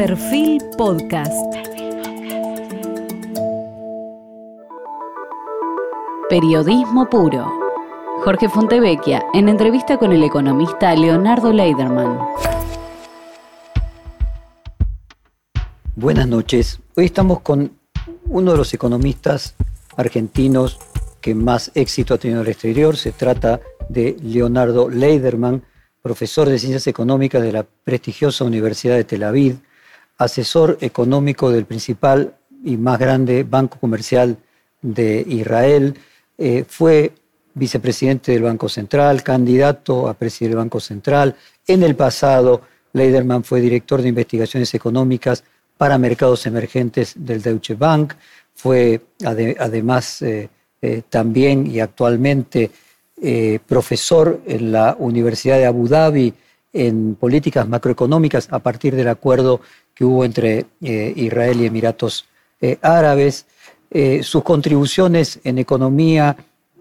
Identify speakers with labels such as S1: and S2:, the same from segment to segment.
S1: Perfil Podcast. Periodismo puro. Jorge Fontevecchia en entrevista con el economista Leonardo Leiderman.
S2: Buenas noches. Hoy estamos con uno de los economistas argentinos que más éxito ha tenido en el exterior. Se trata de Leonardo Leiderman, profesor de Ciencias Económicas de la prestigiosa Universidad de Tel Aviv, asesor económico del principal y más grande banco comercial de Israel, eh, fue vicepresidente del Banco Central, candidato a presidente del Banco Central. En el pasado, Leiderman fue director de investigaciones económicas para mercados emergentes del Deutsche Bank, fue además eh, eh, también y actualmente profesor en la Universidad de Abu Dhabi en políticas macroeconómicas a partir del acuerdo que hubo entre eh, Israel y Emiratos eh, Árabes. sus contribuciones en economía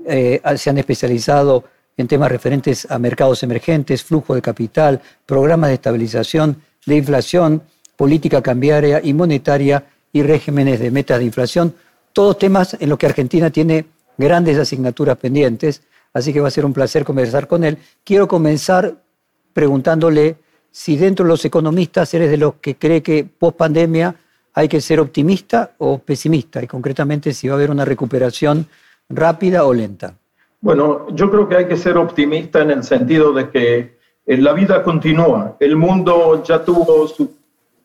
S2: se han especializado en temas referentes a mercados emergentes, flujo de capital, programas de estabilización de inflación, política cambiaria y monetaria y regímenes de metas de inflación, todos temas en los que Argentina tiene grandes asignaturas pendientes así que va a ser un placer conversar con él. Quiero comenzar preguntándole si dentro de los economistas eres de los que cree que post pandemia hay que ser optimista o pesimista, y concretamente si va a haber una recuperación rápida o lenta.
S3: Bueno, yo creo que hay que ser optimista en el sentido de que eh, la vida continúa. El mundo ya tuvo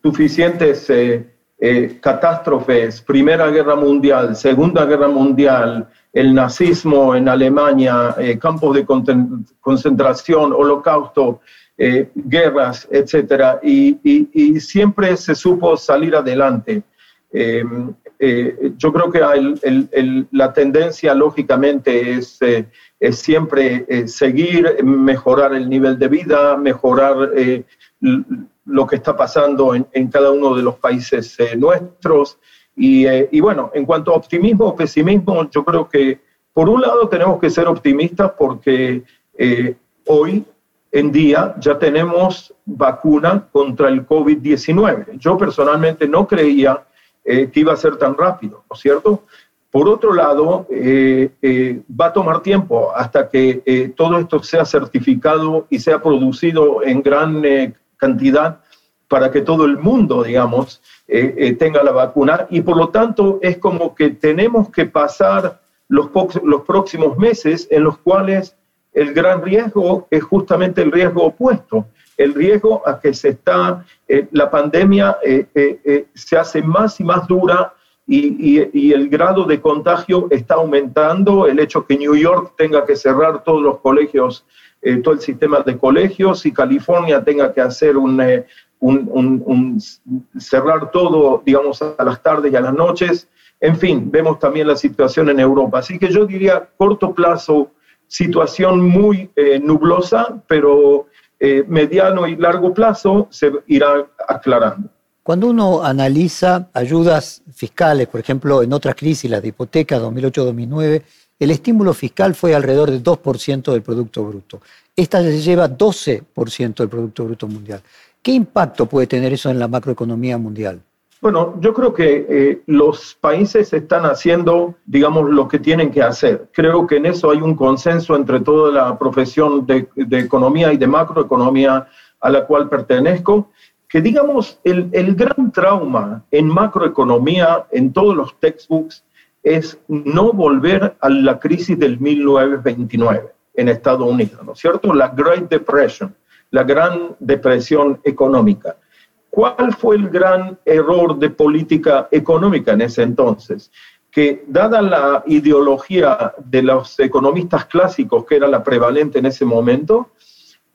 S3: suficientes eh, eh, catástrofes, Primera Guerra Mundial, Segunda Guerra Mundial, el nazismo en Alemania, eh, campos de concentración, holocausto, eh, guerras, etc. Y, siempre se supo salir adelante. Em, yo creo que la tendencia, lógicamente, es, siempre seguir, mejorar el nivel de vida, mejorar lo que está pasando en, cada uno de los países eh, Eh, y, bueno, en cuanto a optimismo o pesimismo, yo creo que por un lado tenemos que ser optimistas porque eh, hoy en día ya tenemos vacuna contra el COVID-19. Yo personalmente no creía que iba a ser tan rápido, ¿no es cierto? Por otro lado, va a tomar tiempo hasta que todo esto sea certificado y sea producido en gran cantidad para que todo el mundo, digamos, eh, eh, tenga la vacuna. Y por lo tanto es como que tenemos que pasar los, los próximos meses en los cuales el gran riesgo es justamente el riesgo opuesto, el riesgo a que se está, eh, la pandemia se hace más y más dura y, y, el grado de contagio está aumentando, el hecho que New York tenga que cerrar todos los colegios eh, todo el sistema de colegios y California tenga que hacer un, eh, cerrar todo, digamos, a las tardes y a las noches. En fin, vemos también la situación en Europa. Así que yo diría corto plazo, situación muy eh, nublosa, pero mediano y largo plazo se irá aclarando.
S2: Cuando uno analiza ayudas fiscales, por ejemplo, en otras crisis, las de hipoteca 2008-2009, el estímulo fiscal fue alrededor del 2% del Producto Bruto. Esta se lleva 12% del Producto Bruto Mundial. ¿Qué impacto puede tener eso en la macroeconomía mundial?
S3: Bueno, yo creo que eh, los países están haciendo, digamos, lo que tienen que hacer. Creo que en eso hay un consenso entre toda la profesión de, economía y de macroeconomía a la cual pertenezco, que digamos, el, el gran trauma en macroeconomía, en todos los textbooks, es no volver a la crisis del 1929 en Estados Unidos, ¿no es cierto? La Great Depression, la gran depresión económica. ¿Cuál fue el gran error de política económica en ese entonces? Que dada la ideología de los economistas clásicos, que era la prevalente en ese momento,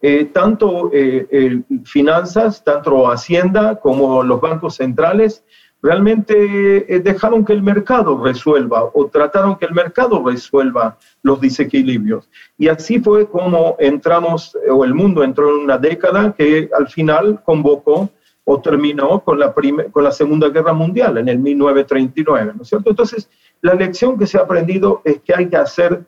S3: eh, tanto eh, finanzas, tanto Hacienda como los bancos centrales realmente eh, dejaron que el mercado resuelva o trataron que el mercado resuelva los desequilibrios. Y así fue como entramos, eh, o el mundo entró en una década que al final convocó o terminó con la, con la Segunda Guerra Mundial en el 1939, ¿no es cierto? Entonces, la lección que se ha aprendido es que hay que hacer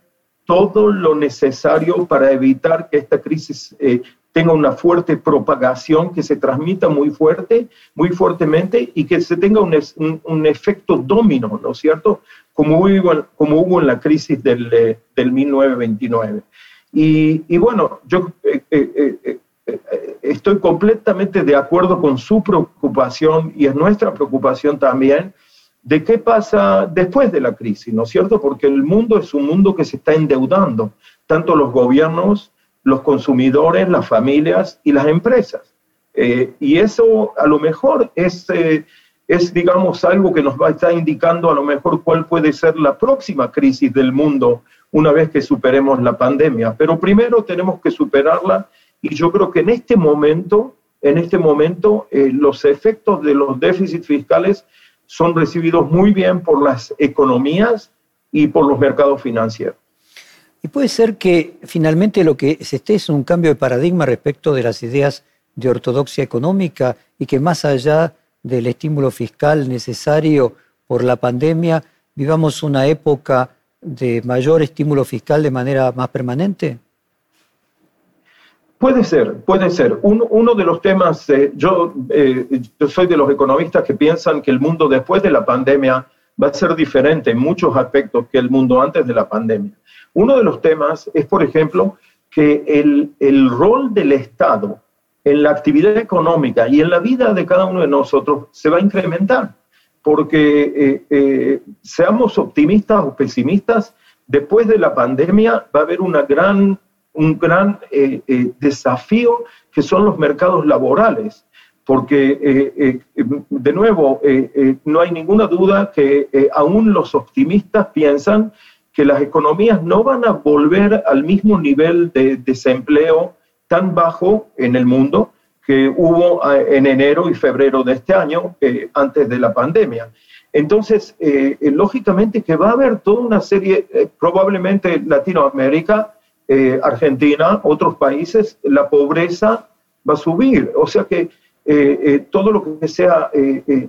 S3: todo lo necesario para evitar que esta crisis eh, tenga una fuerte propagación, que se transmita muy fuerte, muy fuertemente y que se tenga un, un, efecto domino, ¿no es cierto? Como hubo, como hubo en la crisis del, eh, del 1929. Y, y, bueno, yo eh, eh, estoy completamente de acuerdo con su preocupación y es nuestra preocupación también de qué pasa después de la crisis, ¿no es cierto? Porque el mundo es un mundo que se está endeudando, tanto los gobiernos, los consumidores, las familias y las empresas. Eh, y eso a lo mejor es, eh, es, digamos, algo que nos va a estar indicando a lo mejor cuál puede ser la próxima crisis del mundo una vez que superemos la pandemia. Pero primero tenemos que superarla y yo creo que en este momento, en este momento, eh, los efectos de los déficits fiscales son recibidos muy bien por las economías y por los mercados financieros.
S2: Y puede ser que finalmente lo que se esté es un cambio de paradigma respecto de las ideas de ortodoxia económica y que más allá del estímulo fiscal necesario por la pandemia, vivamos una época de mayor estímulo fiscal de manera más permanente?
S3: Puede ser, puede ser. uno de los temas, eh, eh, yo soy de los economistas que piensan que el mundo después de la pandemia va a ser diferente en muchos aspectos que el mundo antes de la pandemia. Uno de los temas es, por ejemplo, que el, el rol del Estado en la actividad económica y en la vida de cada uno de nosotros se va a incrementar, porque eh, eh, seamos optimistas o pesimistas, después de la pandemia va a haber una gran, un gran eh, desafío que son los mercados laborales, porque de nuevo no hay ninguna duda que aún los optimistas piensan que las economías no van a volver al mismo nivel de desempleo tan bajo en el mundo que hubo ah, en enero y febrero de este año, eh, antes de la pandemia. Entonces, eh, eh, lógicamente que va a haber toda una serie, probablemente Latinoamérica, Argentina, otros países, la pobreza va a subir. O sea que todo lo que sea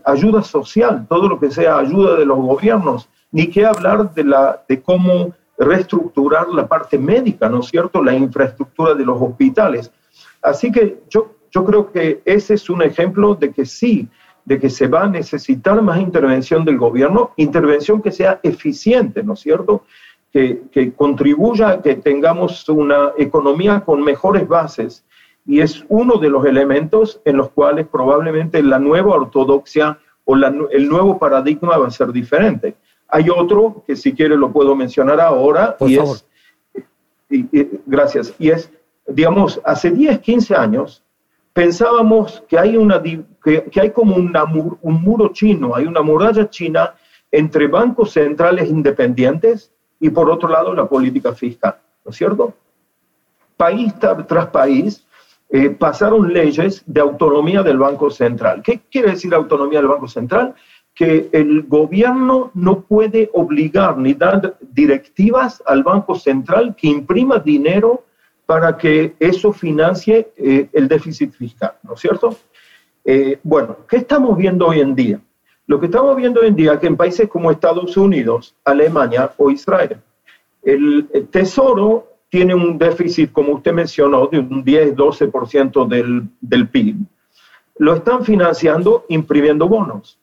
S3: ayuda social, todo lo que sea ayuda de los gobiernos, ni qué hablar de, la, de cómo reestructurar la parte médica, ¿no es cierto? La infraestructura de los hospitales. Así que yo, yo creo que ese es un ejemplo de que sí, de que se va a necesitar más intervención del gobierno, intervención que sea eficiente, ¿no es cierto? Que, que contribuya a que tengamos una economía con mejores bases. Y es uno de los elementos en los cuales probablemente la nueva ortodoxia o el nuevo paradigma va a ser diferente. Hay otro que si quiere lo puedo mencionar ahora.
S2: Por
S3: y
S2: favor.
S3: Es, gracias. Y es, digamos, hace 10, 15 años pensábamos que hay, una, que, hay como una, un muro chino, hay una muralla china entre bancos centrales independientes y por otro lado la política fiscal, ¿no es cierto? País tras país eh, pasaron leyes de autonomía del Banco Central. ¿Qué quiere decir autonomía del Banco Central? que el gobierno no puede obligar ni dar directivas al Banco Central que imprima dinero para que eso financie eh, el déficit fiscal, ¿no es cierto? Eh, bueno, ¿qué estamos viendo hoy en día? Lo que estamos viendo hoy en día es que en países como Estados Unidos, Alemania o Israel, el, tesoro tiene un déficit, como usted mencionó, de un 10-12% del, del PIB. Lo están financiando imprimiendo bonos.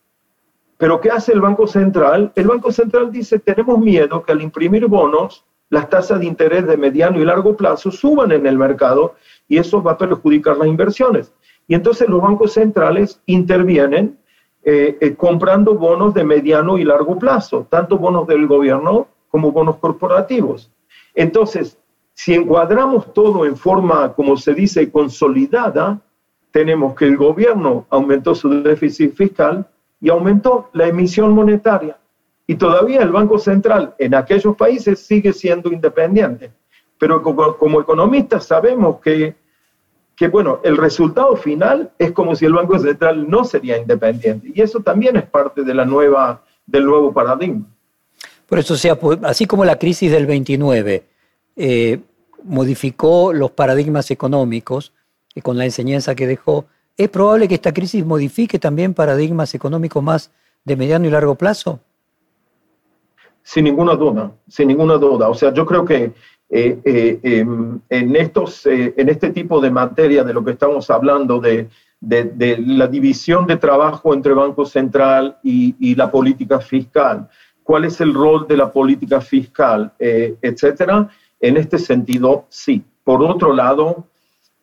S3: Pero ¿qué hace el Banco Central? El Banco Central dice, tenemos miedo que al imprimir bonos, las tasas de interés de mediano y largo plazo suban en el mercado y eso va a perjudicar las inversiones. Y entonces los bancos centrales intervienen eh, eh, comprando bonos de mediano y largo plazo, tanto bonos del gobierno como bonos corporativos. Entonces, si encuadramos todo en forma, como se dice, consolidada, tenemos que el gobierno aumentó su déficit fiscal, y aumentó la emisión monetaria. Y todavía el Banco Central en aquellos países sigue siendo independiente. Pero como, economistas sabemos que, bueno, el resultado final es como si el Banco Central no sería independiente. Y eso también es parte de la nueva, del nuevo paradigma.
S2: Por eso, sea, así como la crisis del 29 eh, modificó los paradigmas económicos, y con la enseñanza que dejó, ¿Es probable que esta crisis modifique también paradigmas económicos más de mediano y largo plazo?
S3: Sin ninguna duda, sin ninguna duda. O sea, yo creo que em, en, estos, en este tipo de materia de lo que estamos hablando de, de, la división de trabajo entre Banco Central y, y, la política fiscal, cuál es el rol de la política fiscal, etcétera, en este sentido, sí. Por otro lado,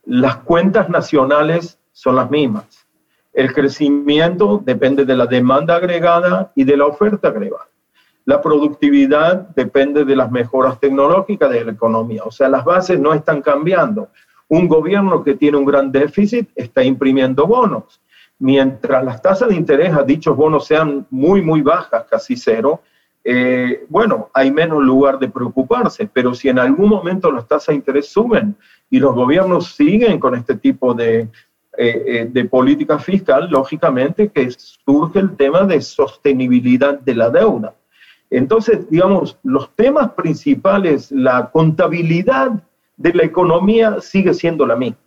S3: las cuentas nacionales son las mismas. El crecimiento depende de la demanda agregada y de la oferta agregada. La productividad depende de las mejoras tecnológicas de la economía. O sea, las bases no están cambiando. Un gobierno que tiene un gran déficit está imprimiendo bonos. Mientras las tasas de interés a dichos bonos sean muy, muy bajas, casi cero, eh, bueno, hay menos lugar de preocuparse, pero si en algún momento las tasas de interés suben y los gobiernos siguen con este tipo de, eh, eh, de política fiscal, lógicamente que surge el tema de sostenibilidad de la deuda. Entonces, digamos, los temas principales, la contabilidad de la economía sigue siendo la misma,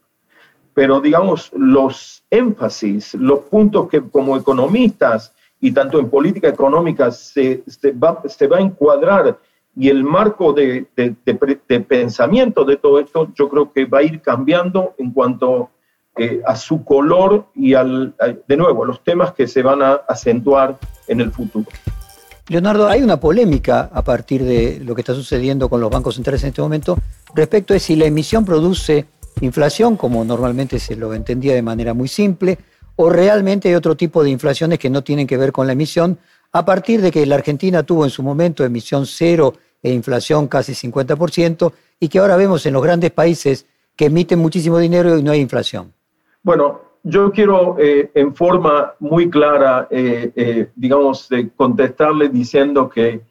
S3: pero digamos, los énfasis, los puntos que como economistas y tanto en política económica se, va, a encuadrar y el marco de, pensamiento de todo esto yo creo que va a ir cambiando en cuanto eh, a su color y al, de nuevo, los temas que se van a acentuar en el futuro.
S2: Leonardo, hay una polémica a partir de lo que está sucediendo con los bancos centrales en este momento respecto de si la emisión produce inflación, como normalmente se lo entendía de manera muy simple, o realmente hay otro tipo de inflaciones que no tienen que ver con la emisión, a partir de que la Argentina tuvo en su momento emisión cero e inflación casi 50%, y que ahora vemos en los grandes países que emiten muchísimo dinero y no hay inflación.
S3: Bueno, yo quiero eh, en forma muy clara, eh, eh, digamos, contestarle diciendo que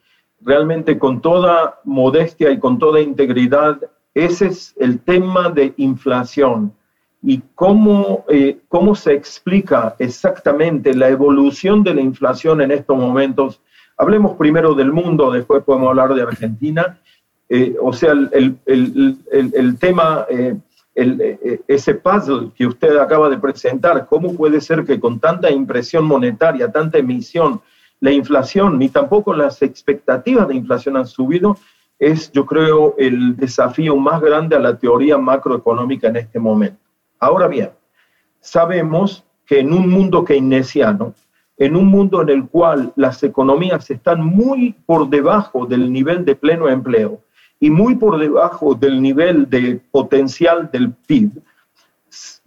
S3: realmente con toda modestia y con toda integridad, ese es el tema de inflación y cómo, eh, cómo se explica exactamente la evolución de la inflación en estos momentos. Hablemos primero del mundo, después podemos hablar de Argentina. Eh, o sea, el, el, el, el tema, eh, ese puzzle que usted acaba de presentar, ¿cómo puede ser que con tanta impresión monetaria, tanta emisión, la inflación, ni tampoco las expectativas de inflación han subido? Es, yo creo, el desafío más grande a la teoría macroeconómica en este momento. Ahora bien, sabemos que en un mundo keynesiano, en un mundo en el cual las economías están muy por debajo del nivel de pleno empleo y muy por debajo del nivel de potencial del PIB,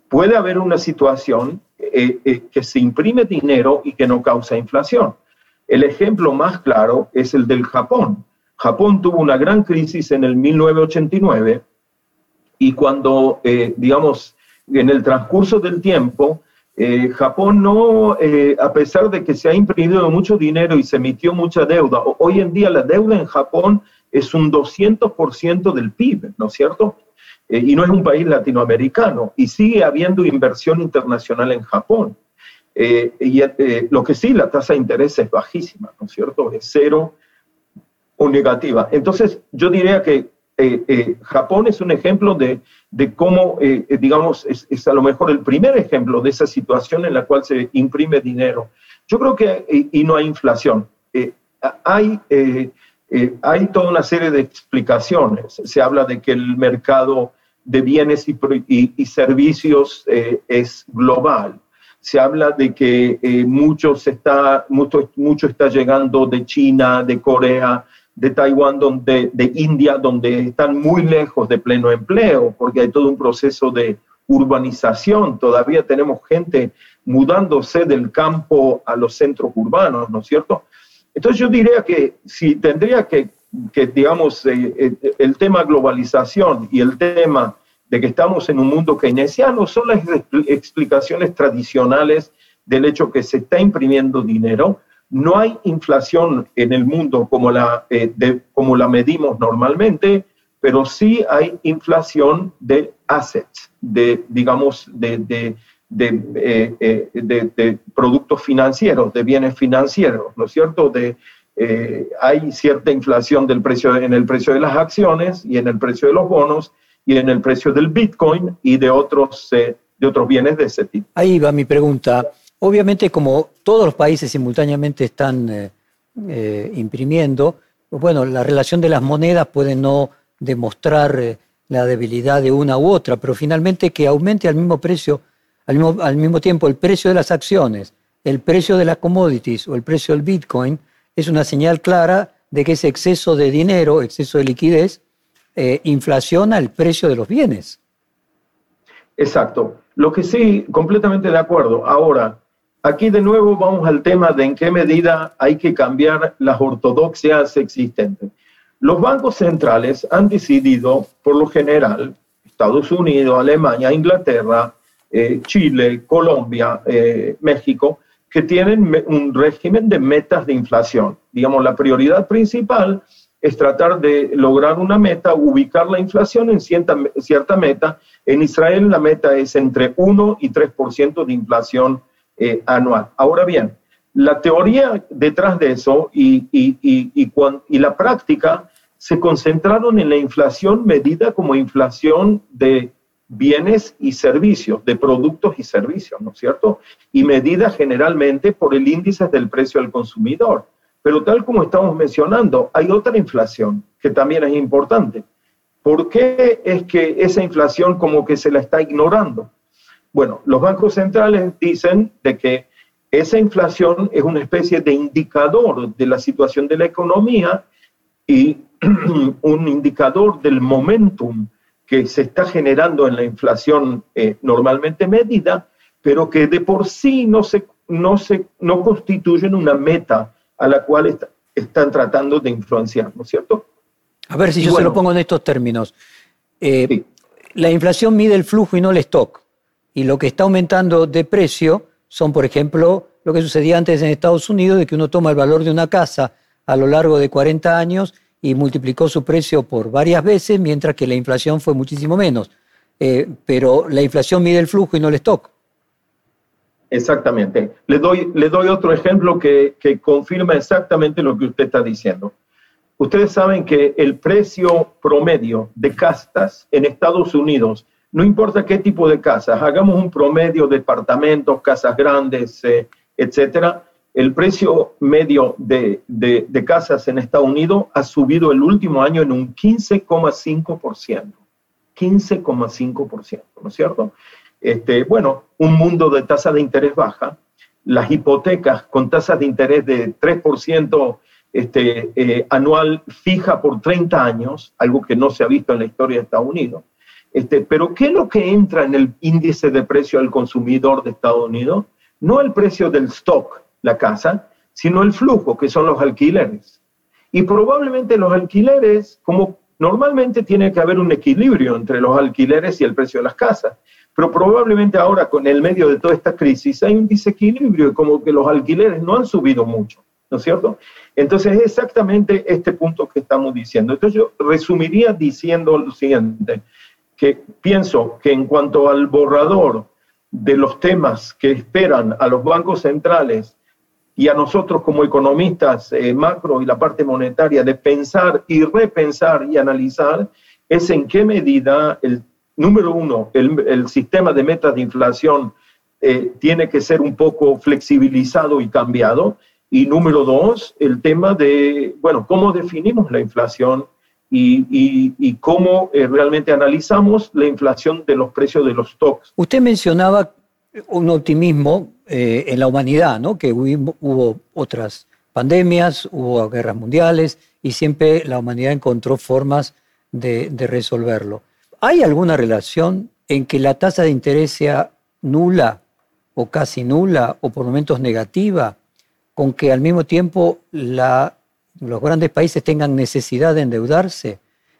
S3: puede haber una situación eh, eh, que se imprime dinero y que no causa inflación. El ejemplo más claro es el del Japón. Japón tuvo una gran crisis en el 1989 y cuando, eh, digamos, en el transcurso del tiempo, eh, Japón no, eh, a pesar de que se ha imprimido mucho dinero y se emitió mucha deuda, hoy en día la deuda en Japón es un 200% del PIB, ¿no es cierto? Eh, y no es un país latinoamericano, y sigue habiendo inversión internacional en Japón. y lo que sí, la tasa de interés es bajísima, ¿no es cierto? Es cero o negativa. Entonces, yo diría que eh, eh, Japón es un ejemplo de, cómo, eh, digamos, es, a lo mejor el primer ejemplo de esa situación en la cual se imprime dinero. Yo creo que, y no hay inflación, hay, toda una serie de explicaciones. Se habla de que el mercado de bienes y, servicios es global. Se habla de que mucho, está, mucho, mucho está llegando de China, de Corea, de Taiwán, donde, de India, donde están muy lejos de pleno empleo, porque hay todo un proceso de urbanización. Todavía tenemos gente mudándose del campo a los centros urbanos, ¿no es cierto? Entonces yo diría que si tendría que, que digamos, eh, eh, el tema globalización y el tema de que estamos en un mundo keynesiano son las explicaciones tradicionales del hecho que se está imprimiendo dinero, no hay inflación en el mundo como la, eh, como la medimos normalmente, pero sí hay inflación de assets, de, digamos, de, de, de, eh, productos financieros, de bienes financieros, ¿no es cierto? De, eh, hay cierta inflación del precio, en el precio de las acciones y en el precio de los bonos y en el precio del Bitcoin y de otros, de otros bienes de ese tipo.
S2: Ahí va mi pregunta. Obviamente, como todos los países simultáneamente están eh, eh, imprimiendo, pues bueno, la relación de las monedas puede no, demostrar eh, la debilidad de una u otra, pero finalmente que aumente al mismo precio, al mismo, al mismo tiempo el precio de las acciones, el precio de las commodities o el precio del Bitcoin, es una señal clara de que ese exceso de dinero, exceso de liquidez, inflaciona el precio de los bienes.
S3: Exacto. Lo que sí, completamente de acuerdo. Ahora, aquí de nuevo vamos al tema de en qué medida hay que cambiar las ortodoxias existentes. Los bancos centrales han decidido, por lo general, Estados Unidos, Alemania, Inglaterra, eh, Chile, Colombia, eh, México, que tienen un régimen de metas de inflación. Digamos, la prioridad principal es tratar de lograr una meta, ubicar la inflación en cierta, cierta meta. En Israel la meta es entre 1 y 3% de inflación eh, anual. Ahora bien, la teoría detrás de eso y, y, y, y, la práctica se concentraron en la inflación medida como inflación de bienes y servicios, de productos y servicios, ¿no es cierto? Y medida generalmente por el índice del precio al consumidor. Pero tal como estamos mencionando, hay otra inflación que también es importante. ¿Por qué es que esa inflación como que se la está ignorando? Bueno, los bancos centrales dicen de que esa inflación es una especie de indicador de la situación de la economía y un indicador del momentum que se está generando en la inflación eh, normalmente medida, pero que de por sí no, se, no, se, no constituyen una meta a la cual están tratando de influenciar, ¿no es cierto?
S2: A ver si yo se lo pongo en estos términos. Eh, la inflación mide el flujo y no el stock. Y lo que está aumentando de precio son, por ejemplo, lo que sucedía antes en Estados Unidos, de que uno toma el valor de una casa a lo largo de 40 años y multiplicó su precio por varias veces, mientras que la inflación fue muchísimo menos. Eh, pero la inflación mide el flujo y no el stock.
S3: Exactamente. Le doy, otro ejemplo que, que confirma exactamente lo que usted está diciendo. Ustedes saben que el precio promedio de castas en Estados Unidos, no importa qué tipo de casas, hagamos un promedio de departamentos, casas grandes, eh, etcétera, el precio medio de, casas en Estados Unidos ha subido el último año en un 15,5%. 15,5%, ¿no es cierto? Este, bueno, un mundo de tasa de interés baja, las hipotecas con tasas de interés de 3% este, eh, anual fija por 30 años, algo que no se ha visto en la historia de Estados Unidos. Este, pero ¿qué es lo que entra en el índice de precio al consumidor de Estados Unidos? No el precio del stock, la casa, sino el flujo, que son los alquileres. Y probablemente los alquileres, como normalmente tiene que haber un equilibrio entre los alquileres y el precio de las casas. Pero probablemente ahora, con el medio de toda esta crisis, hay un desequilibrio, como que los alquileres no han subido mucho, ¿no es cierto? Entonces es exactamente este punto que estamos diciendo. Entonces yo resumiría diciendo lo siguiente, que pienso que en cuanto al borrador de los temas que esperan a los bancos centrales y a nosotros como economistas eh, macro y la parte monetaria de pensar y repensar y analizar, es en qué medida el número uno, el, sistema de metas de inflación eh, tiene que ser un poco flexibilizado y cambiado. Y número dos, el tema de, bueno, cómo definimos la inflación y, cómo eh, realmente analizamos la inflación de los precios de los stocks.
S2: Usted mencionaba un optimismo eh, en la humanidad, ¿no? que hubo, otras pandemias, hubo guerras mundiales y siempre la humanidad encontró formas de resolverlo. ¿Hay alguna relación en que la tasa de interés sea nula o casi nula o por momentos negativa, con que al mismo tiempo la, los grandes países tengan necesidad de endeudarse?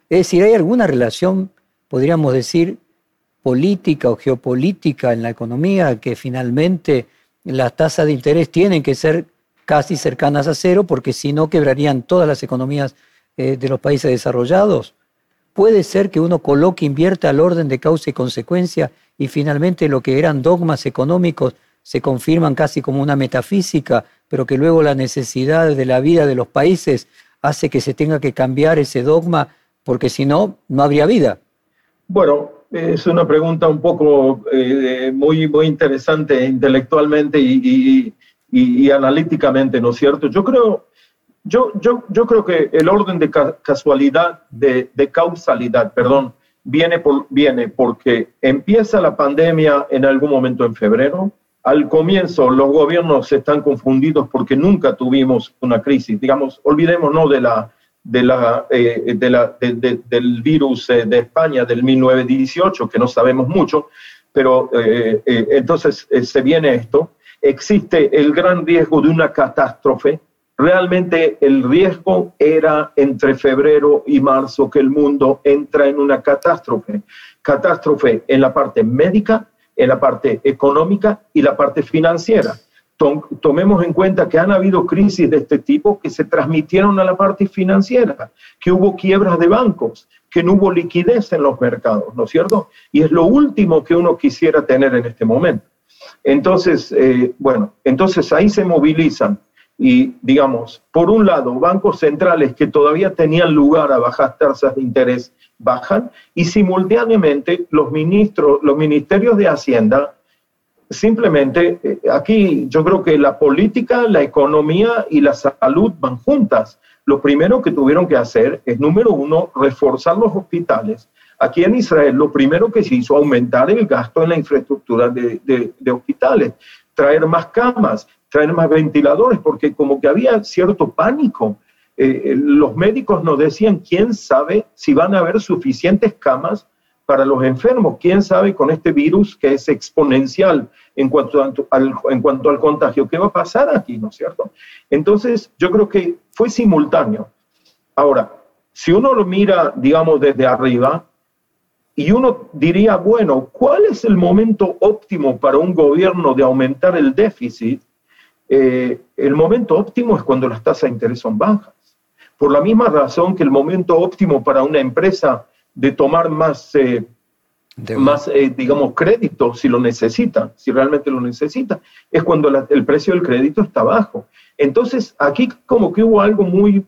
S2: Es decir, ¿hay alguna relación, podríamos decir, política o geopolítica en la economía que finalmente las tasas de interés tienen que ser casi cercanas a cero porque si no quebrarían todas las economías eh, de los países desarrollados? Puede ser que uno coloque, invierta al orden de causa y consecuencia y finalmente lo que eran dogmas económicos se confirman casi como una metafísica, pero que luego la necesidad de la vida de los países hace que se tenga que cambiar ese dogma, porque si no, no habría vida.
S3: Bueno, es una pregunta un poco eh, muy, muy interesante intelectualmente y, y, y, analíticamente, ¿no es cierto? Yo creo Yo, yo, yo creo que el orden de casualidad, de, de, causalidad, perdón, viene, por, viene porque empieza la pandemia en algún momento en febrero. Al comienzo los gobiernos están confundidos porque nunca tuvimos una crisis. Digamos, olvidémonos de la, eh, del virus eh, de España del 1918, que no sabemos mucho, pero eh, entonces se viene esto. Existe el gran riesgo de una catástrofe Realmente el riesgo era entre febrero y marzo que el mundo entra en una catástrofe. Catástrofe en la parte médica, en la parte económica y la parte financiera. Tomemos en cuenta que han habido crisis de este tipo que se transmitieron a la parte financiera, que hubo quiebras de bancos, que no hubo liquidez en los mercados, ¿no es cierto? Y es lo último que uno quisiera tener en este momento. Entonces, eh, bueno, entonces ahí se movilizan y, digamos, por un lado, bancos centrales que todavía tenían lugar a bajas tasas de interés bajan y simultáneamente los ministros, los ministerios de Hacienda, simplemente eh, aquí yo creo que la política, la economía y la salud van juntas. Lo primero que tuvieron que hacer es, número uno, reforzar los hospitales. Aquí en Israel lo primero que se hizo aumentar el gasto en la infraestructura de, de hospitales, traer más camas, traer más ventiladores, porque como que había cierto pánico. Eh, eh, los médicos nos decían, ¿quién sabe si van a haber suficientes camas para los enfermos? ¿Quién sabe con este virus que es exponencial en cuanto, al, contagio? ¿Qué va a pasar aquí, no es cierto? Entonces, yo creo que fue simultáneo. Ahora, si uno lo mira, digamos, desde arriba, y uno diría, bueno, ¿cuál es el momento óptimo para un gobierno de aumentar el déficit? Eh, el momento óptimo es cuando las tasas de interés son bajas. Por la misma razón que el momento óptimo para una empresa de tomar más, eh, más eh, digamos, crédito, si lo necesita, si realmente lo necesita, es cuando el precio del crédito está bajo. Entonces, aquí como que hubo algo muy,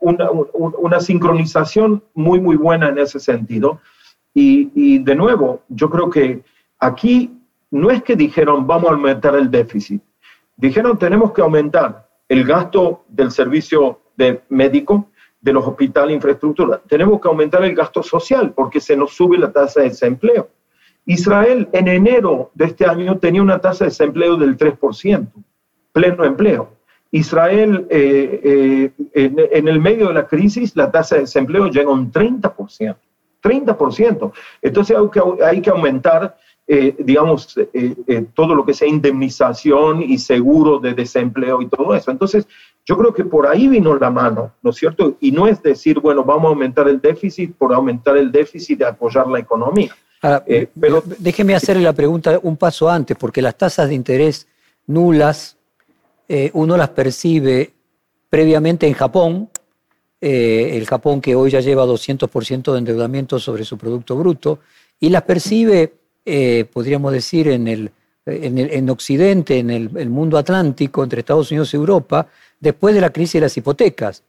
S3: una, una sincronización muy, muy buena en ese sentido. Y, y de nuevo, yo creo que aquí no es que dijeron vamos a aumentar el déficit, dijeron tenemos que aumentar el gasto del servicio de médico, de los hospitales, infraestructura. Tenemos que aumentar el gasto social porque se nos sube la tasa de desempleo. Israel en enero de este año tenía una tasa de desempleo del 3%, pleno empleo. Israel eh, eh, en, el medio de la crisis la tasa de desempleo llega a un 30%. 30%. Entonces hay que, hay que aumentar eh, digamos, eh, eh, todo lo que sea indemnización y seguro de desempleo y todo eso. Entonces, yo creo que por ahí vino la mano, ¿no es cierto? Y no es decir, bueno, vamos a aumentar el déficit por aumentar el déficit de apoyar la economía.
S2: pero déjeme hacerle la pregunta un paso antes, porque las tasas de interés nulas uno las percibe previamente en Japón, el Japón que hoy ya lleva 200% de endeudamiento sobre su Producto Bruto, y las percibe eh, podríamos decir, en, el, en, Occidente, en el, mundo atlántico, entre Estados Unidos y Europa, después de la crisis de las hipotecas.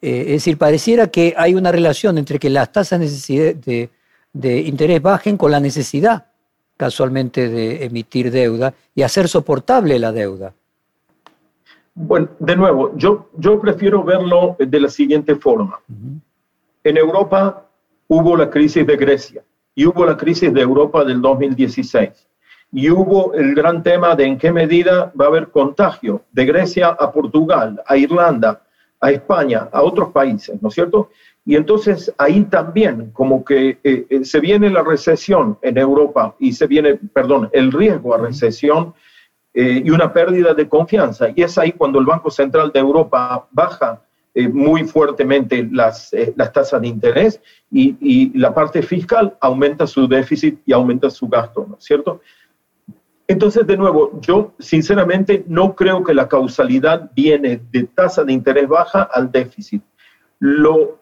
S2: Eh, es decir, pareciera que hay una relación entre que las tasas de, de interés bajen con la necesidad, casualmente, de emitir deuda y hacer soportable la deuda.
S3: Bueno, de nuevo, yo, yo prefiero verlo de la siguiente forma. En Europa hubo la crisis de Grecia y hubo la crisis de Europa del 2016. Y hubo el gran tema de en qué medida va a haber contagio de Grecia a Portugal, a Irlanda, a España, a otros países, ¿no es cierto? Y entonces ahí también como que eh, eh, se viene la recesión en Europa y se viene, perdón, el riesgo a recesión eh, y una pérdida de confianza. Y es ahí cuando el Banco Central de Europa baja muy fuertemente las, las tasas de interés y, y, la parte fiscal aumenta su déficit y aumenta su gasto, ¿no es cierto? Entonces, de nuevo, yo sinceramente no creo que la causalidad viene de tasa de interés baja al déficit. Lo,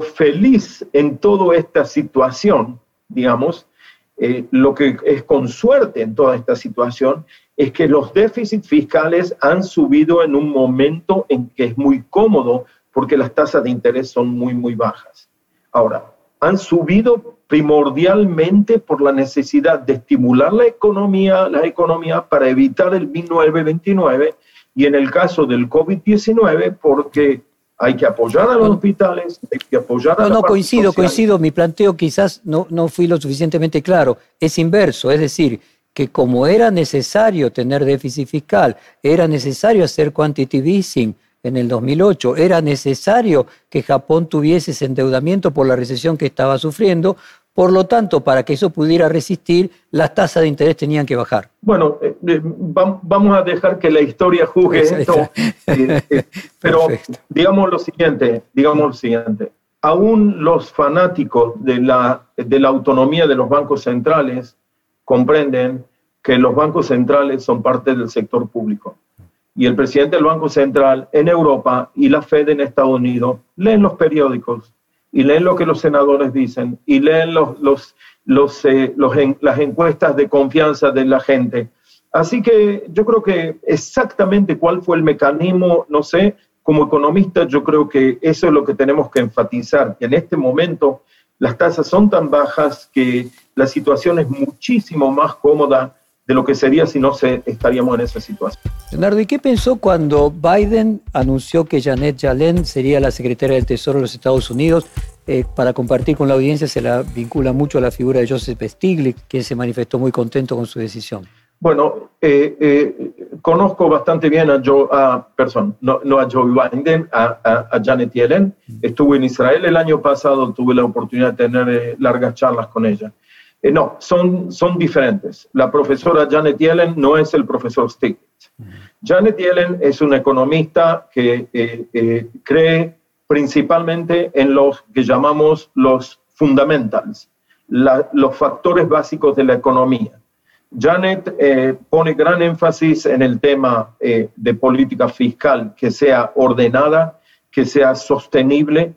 S3: feliz en toda esta situación, digamos, eh, lo que es con suerte en toda esta situación es que los déficits fiscales han subido en un momento en que es muy cómodo porque las tasas de interés son muy, muy bajas. Ahora, han subido primordialmente por la necesidad de estimular la economía, la economía para evitar el 1929 y en el caso del COVID-19 porque hay que apoyar a los hospitales, hay que apoyar a
S2: No,
S3: la
S2: no, coincido,
S3: social.
S2: coincido. Mi planteo quizás no, no fui lo suficientemente claro. Es inverso, es decir, que como era necesario tener déficit fiscal, era necesario hacer quantitative easing en el 2008, era necesario que Japón tuviese ese endeudamiento por la recesión que estaba sufriendo, por lo tanto, para que eso pudiera resistir, las tasas de interés tenían que bajar.
S3: Bueno, eh, eh, vam- vamos a dejar que la historia juzgue esto, eh, eh, pero
S2: Perfecto.
S3: digamos lo siguiente, digamos lo siguiente. Aún los fanáticos de la, de la autonomía de los bancos centrales comprenden que los bancos centrales son parte del sector público. Y el presidente del Banco Central en Europa y la Fed en Estados Unidos leen los periódicos y leen lo que los senadores dicen y leen los, los, los, eh, los las encuestas de confianza de la gente. Así que yo creo que exactamente cuál fue el mecanismo, no sé, como economista yo creo que eso es lo que tenemos que enfatizar, que en este momento las tasas son tan bajas que la situación es muchísimo más cómoda de lo que sería si no se, estaríamos en esa situación.
S2: Leonardo, ¿y qué pensó cuando Biden anunció que Janet Yellen sería la secretaria del Tesoro de los Estados Unidos? Eh, para compartir con la audiencia se la vincula mucho a la figura de Joseph Stiglitz, quien se manifestó muy contento con su decisión.
S3: Bueno, eh, eh, conozco bastante bien a Joe, a, perdón, no, no a Joe Biden, a, a- a Janet Yellen. Estuve en Israel el año pasado, tuve la oportunidad de tener eh, largas charlas con ella. Eh, no, son, son diferentes. La profesora Janet Yellen no es el profesor Stiglitz. Janet Yellen es una economista que eh, eh, cree principalmente en los que llamamos los fundamentals, los factores básicos de la economía. Janet pone gran énfasis en el tema de política fiscal, que sea ordenada, que sea sostenible,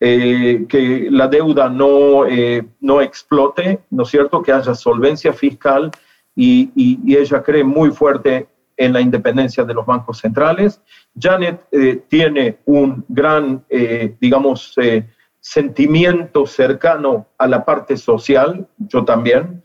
S3: eh, que la deuda no, eh, no explote, ¿no es cierto? Que haya solvencia fiscal y, y- y ella cree muy fuerte en la independencia de los bancos centrales. Janet eh, tiene un gran, eh, digamos, eh, sentimiento cercano a la parte social, yo también.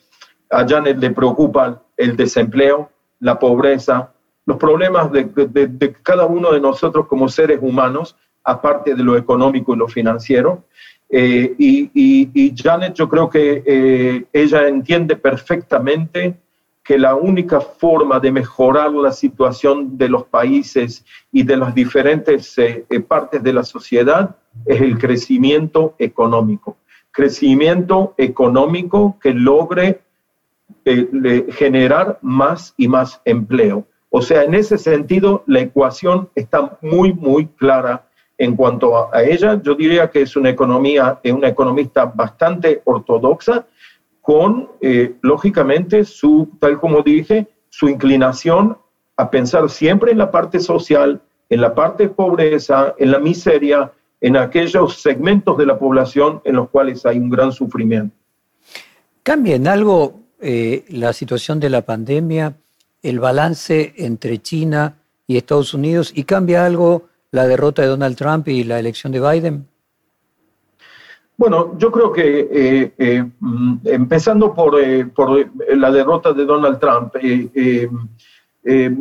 S3: A Janet le preocupa el desempleo, la pobreza, los problemas de, de- de cada uno de nosotros como seres humanos, aparte de lo económico y lo financiero. Eh, y, Janet, yo creo que eh, ella entiende perfectamente que la única forma de mejorar la situación de los países y de las diferentes eh, partes de la sociedad es el crecimiento económico. Crecimiento económico que logre generar más y más empleo. O sea, en ese sentido, la ecuación está muy, muy clara en cuanto a, ella. Yo diría que es una economía, es una economista bastante ortodoxa, con, eh, lógicamente, su, tal como dije, su inclinación a pensar siempre en la parte social, en la parte pobreza, en la miseria, en aquellos segmentos de la población en los cuales hay un gran sufrimiento.
S2: ¿Cambia en algo eh, la situación de la pandemia, el balance entre China y Estados Unidos y cambia algo la derrota de Donald Trump y la elección de Biden?
S3: Bueno, yo creo que eh, eh, mm, empezando por, eh, por eh, la derrota de Donald Trump, eh, eh,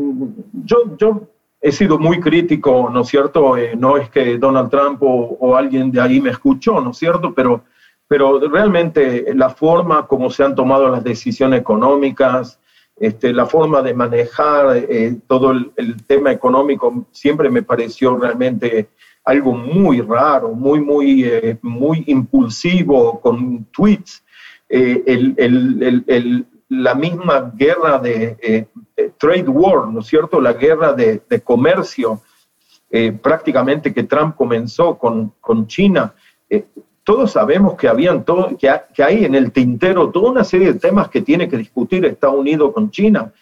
S3: yo, yo he sido muy crítico, ¿no es cierto? No es que Donald Trump o, o alguien de ahí me escuchó, ¿no es cierto? Pero, pero realmente la forma como se han tomado las decisiones económicas, este, la forma de manejar eh, todo el, el tema económico siempre me pareció realmente algo muy raro, muy, muy, eh, muy impulsivo, con tweets. Eh, el, el, la misma guerra de eh, trade war, ¿no es cierto? La guerra de, de comercio, eh, prácticamente que Trump comenzó con, con China. Todos sabemos que, habían todo, que, que hay en el tintero toda una serie de temas que tiene que discutir Estados Unidos con China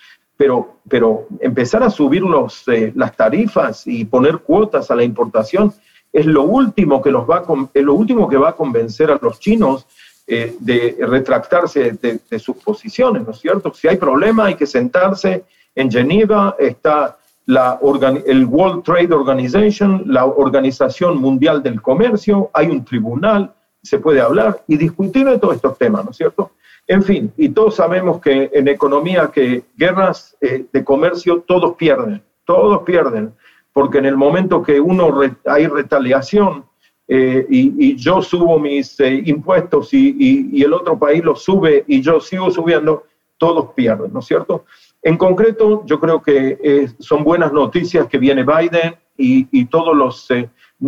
S3: pero, pero empezar a subir los, eh, las tarifas y poner cuotas a la importación es lo último que, los va a, es lo último que va a convencer a los chinos eh, de retractarse de, de, sus posiciones, ¿no es cierto? Si hay problema hay que sentarse en Geneva, está la el World Trade Organization, la Organización Mundial del Comercio, hay un tribunal, se puede hablar y discutir de todos estos temas, ¿no es cierto? En fin, y todos sabemos que en economía, que guerras eh, de comercio, todos pierden, todos pierden, porque en el momento que uno hay retaliación eh, y, yo subo mis eh, impuestos y, el otro país los sube y yo sigo subiendo, todos pierden, ¿no es cierto? En concreto, yo creo que eh, son buenas noticias que viene Biden y, todas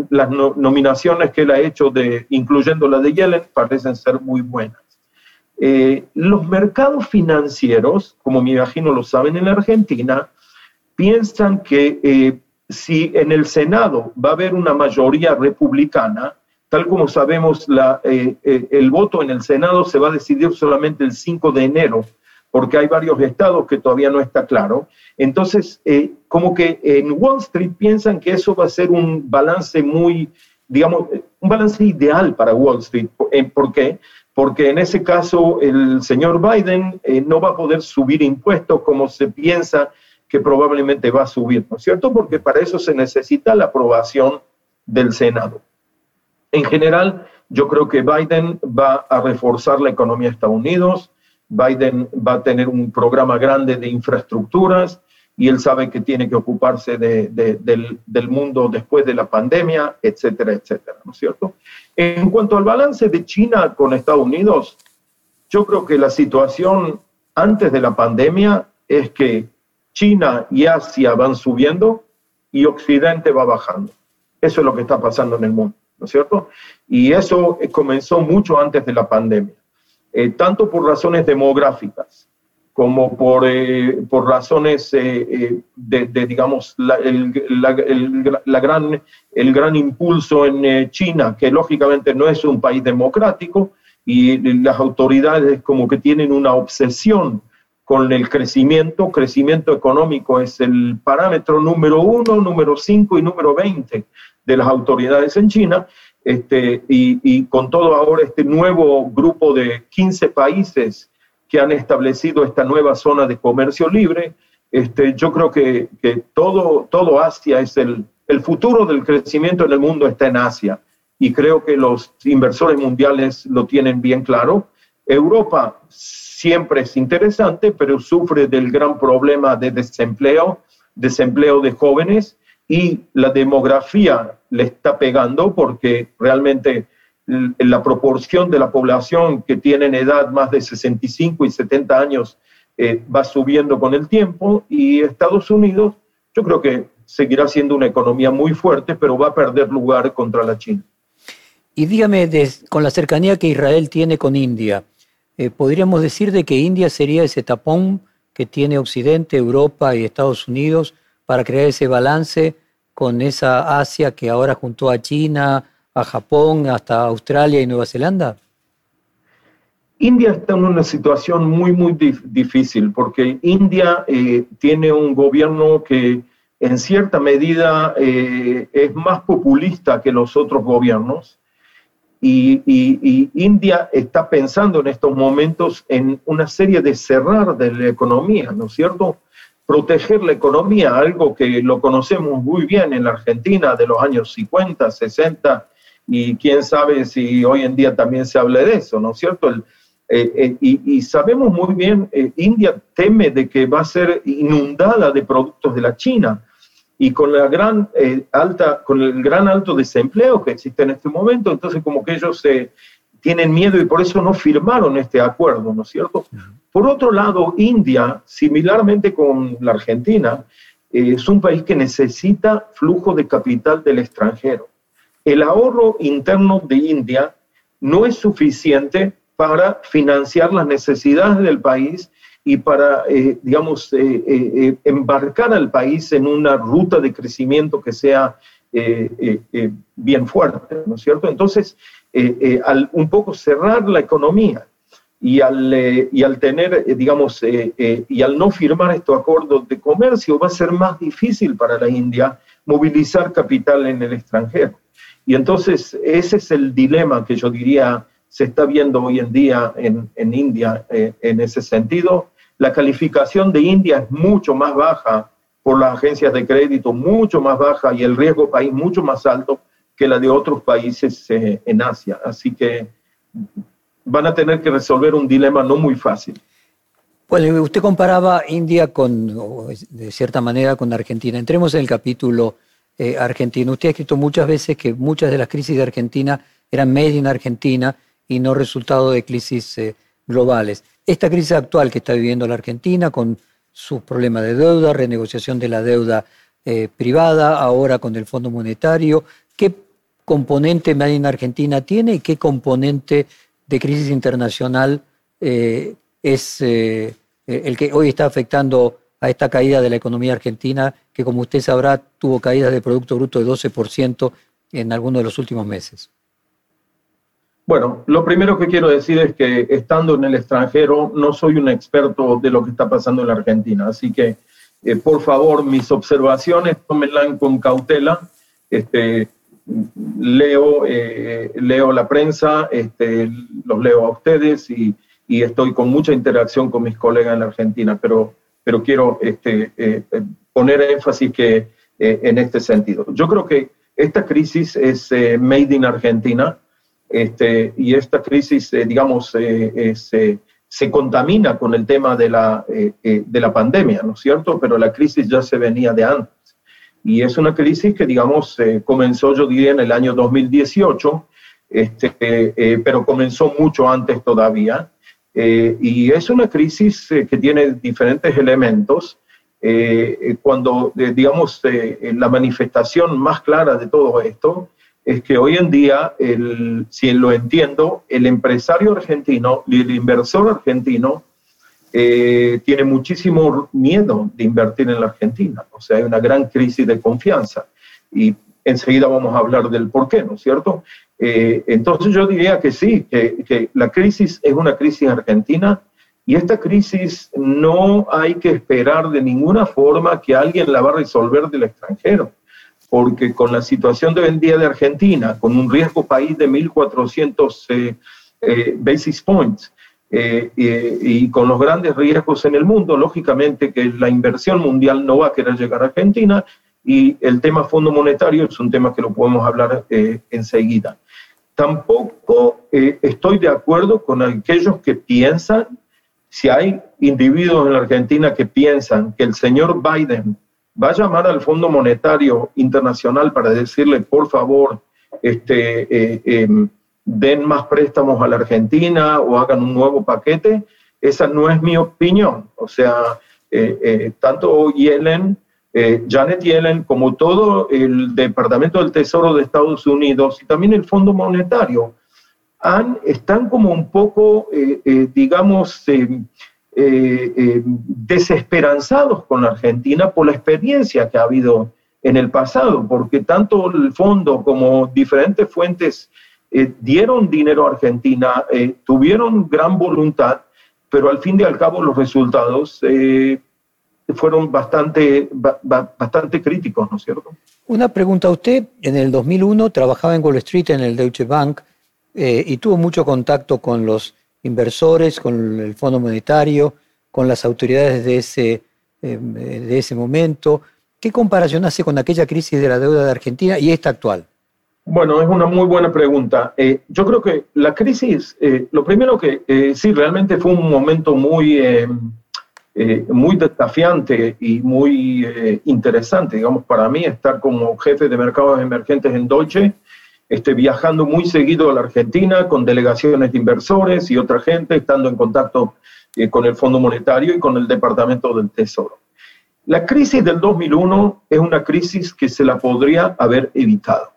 S3: las nominaciones que él ha hecho, incluyendo la de Yellen, parecen ser muy buenas. los mercados financieros, como me imagino lo saben en Argentina, piensan que si en el Senado va a haber una mayoría republicana, tal como sabemos, eh, eh, el voto en el Senado se va a decidir solamente el 5 de enero, porque hay varios estados que todavía no está claro. Entonces, eh, como que en Wall Street piensan que eso va a ser un balance muy, digamos, un balance ideal para Wall Street. ¿Por qué? Porque en ese caso el señor Biden no va a poder subir impuestos como se piensa que probablemente va a subir, ¿no es cierto? Porque para eso se necesita la aprobación del Senado. En general, yo creo que Biden va a reforzar la economía de Estados Unidos, Biden va a tener un programa grande de infraestructuras y él sabe que tiene que ocuparse del, del, mundo después de la pandemia, etcétera, etcétera, ¿no es cierto? En cuanto al balance de China con Estados Unidos, yo creo que la situación antes de la pandemia es que China y Asia van subiendo y Occidente va bajando. Eso es lo que está pasando en el mundo, ¿no es cierto? Y eso comenzó mucho antes de la pandemia, eh, tanto por razones demográficas como por, eh, por razones de, digamos, el, gran, el gran impulso en China, que lógicamente no es un país democrático, y las autoridades como que tienen una obsesión con el crecimiento. Crecimiento económico es el parámetro número uno, número cinco y número veinte de las autoridades en China. Este, y, con todo ahora este nuevo grupo de 15 países que han establecido esta nueva zona de comercio libre, este, yo creo que, que todo, todo Asia es el, el futuro del crecimiento en el mundo está en Asia. Y creo que los inversores mundiales lo tienen bien claro. Europa siempre es interesante, pero sufre del gran problema de desempleo, desempleo de jóvenes y la demografía le está pegando porque realmente la proporción de la población que tiene en edad más de 65 y 70 años eh, va subiendo con el tiempo y Estados Unidos yo creo que seguirá siendo una economía muy fuerte, pero va a perder lugar contra la China.
S2: Y dígame, con la cercanía que Israel tiene con India, eh, podríamos decir de que India sería ese tapón que tiene Occidente, Europa y Estados Unidos para crear ese balance con esa Asia que ahora juntó a China, a Japón, hasta Australia y Nueva Zelanda?
S3: India está en una situación muy, muy difícil porque India eh, tiene un gobierno que en cierta medida eh, es más populista que los otros gobiernos y, India está pensando en estos momentos en una serie de cerrar de la economía, ¿no es cierto? Proteger la economía, algo que lo conocemos muy bien en la Argentina de los años 50, 60, y quién sabe si hoy en día también se hable de eso, ¿no es cierto? Eh, eh, y, sabemos muy bien, eh, India teme de que va a ser inundada de productos de la China y con la gran eh, alta, con el gran alto desempleo que existe en este momento, entonces como que ellos se tienen miedo y por eso no firmaron este acuerdo, ¿no es cierto? Por otro lado, India, similarmente con la Argentina, eh, es un país que necesita flujo de capital del extranjero. El ahorro interno de India no es suficiente para financiar las necesidades del país y para, eh, digamos, eh, eh, embarcar al país en una ruta de crecimiento que sea bien fuerte, ¿no es cierto? Entonces, al un poco cerrar la economía y al, y al tener, digamos, y al no firmar estos acuerdos de comercio, va a ser más difícil para la India movilizar capital en el extranjero. Y entonces ese es el dilema que yo diría se está viendo hoy en día en, en India en ese sentido la calificación de India es mucho más baja por las agencias de crédito, mucho más baja y el riesgo país mucho más alto que la de otros países eh, en Asia. Así que van a tener que resolver un dilema no muy fácil.
S2: Bueno, usted comparaba India con, de cierta manera, con Argentina. Entremos en el capítulo eh, Argentina. Usted ha escrito muchas veces que muchas de las crisis de Argentina eran made in Argentina y no resultado de crisis eh, globales. Esta crisis actual que está viviendo la Argentina con sus problemas de deuda, renegociación de la deuda privada, ahora con el Fondo Monetario, ¿qué componente Made in Argentina tiene y qué componente de crisis internacional es el que hoy está afectando a esta caída de la economía argentina, que como usted sabrá tuvo caídas de Producto Bruto de 12% en algunos de los últimos meses?
S3: Bueno, lo primero que quiero decir es que estando en el extranjero no soy un experto de lo que está pasando en la Argentina, así que eh, por favor mis observaciones tómenlas con cautela. Este, leo, eh, leo la prensa, este, los leo a ustedes y, y estoy con mucha interacción con mis colegas en la Argentina, pero pero quiero este, eh, eh, poner énfasis que, eh, en este sentido. Yo creo que esta crisis es made in Argentina este, y esta crisis, digamos, se contamina con el tema de la, de la pandemia, ¿no es cierto? Pero la crisis ya se venía de antes. Y es una crisis que, digamos, comenzó, yo diría, en el año 2018, este, pero comenzó mucho antes todavía. Eh, y es una crisis eh, que tiene diferentes elementos. Eh, cuando, digamos, la manifestación más clara de todo esto es que hoy en día, el, si lo entiendo, el empresario argentino y el inversor argentino tiene muchísimo miedo de invertir en la Argentina. O sea, hay una gran crisis de confianza. Y enseguida vamos a hablar del por qué, ¿no es cierto? Eh, entonces yo diría que sí, que, la crisis es una crisis argentina y esta crisis no hay que esperar de ninguna forma que alguien la va a resolver del extranjero, porque con la situación de hoy en día de Argentina, con un riesgo país de 1.400 eh, eh, basis points, y con los grandes riesgos en el mundo, lógicamente que la inversión mundial no va a querer llegar a Argentina y el tema Fondo Monetario es un tema que lo podemos hablar enseguida. Tampoco eh, estoy de acuerdo con aquellos que piensan, si hay individuos en la Argentina que piensan que el señor Biden va a llamar al Fondo Monetario Internacional para decirle, por favor, este, eh, em, den más préstamos a la Argentina o hagan un nuevo paquete, esa no es mi opinión. O sea, eh, tanto Yellen eh, Janet Yellen, como todo el Departamento del Tesoro de Estados Unidos y también el Fondo Monetario, están como un poco, eh, eh, digamos, desesperanzados con la Argentina por la experiencia que ha habido en el pasado, porque tanto el fondo como diferentes fuentes dieron dinero a Argentina, tuvieron gran voluntad, pero al fin y al cabo los resultados fueron bastante, bastante críticos, ¿no es cierto?
S2: Una pregunta. Usted en el 2001 trabajaba en Wall Street en el Deutsche Bank eh, y tuvo mucho contacto con los inversores, con el Fondo Monetario, con las autoridades de ese, eh, de ese momento. ¿Qué comparación hace con aquella crisis de la deuda de Argentina y esta actual?
S3: Bueno, es una muy buena pregunta. Eh, yo creo que la crisis, lo primero que sí, realmente fue un momento muy eh, muy desafiante y muy eh, interesante, digamos, para mí estar como jefe de mercados emergentes en Deutsche, este, viajando muy seguido a la Argentina con delegaciones de inversores y otra gente, estando en contacto eh, con el Fondo Monetario y con el Departamento del Tesoro. La crisis del 2001 es una crisis que se la podría haber evitado.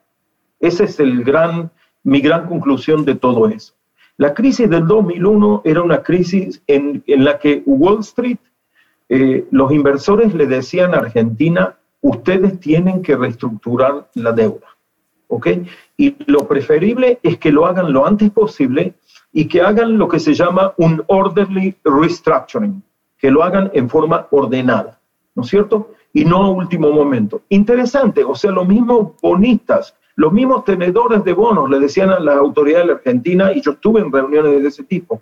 S3: Esa es el gran, mi gran conclusión de todo eso. La crisis del 2001 era una crisis en, la que Wall Street, eh, los inversores le decían a Argentina, ustedes tienen que reestructurar la deuda. ¿ok? Y lo preferible es que lo hagan lo antes posible y que hagan lo que se llama un orderly restructuring, que lo hagan en forma ordenada, ¿no es cierto? Y no a último momento. Interesante, o sea, los mismos bonistas los mismos tenedores de bonos le decían a las autoridades de la Argentina, y yo estuve en reuniones de ese tipo,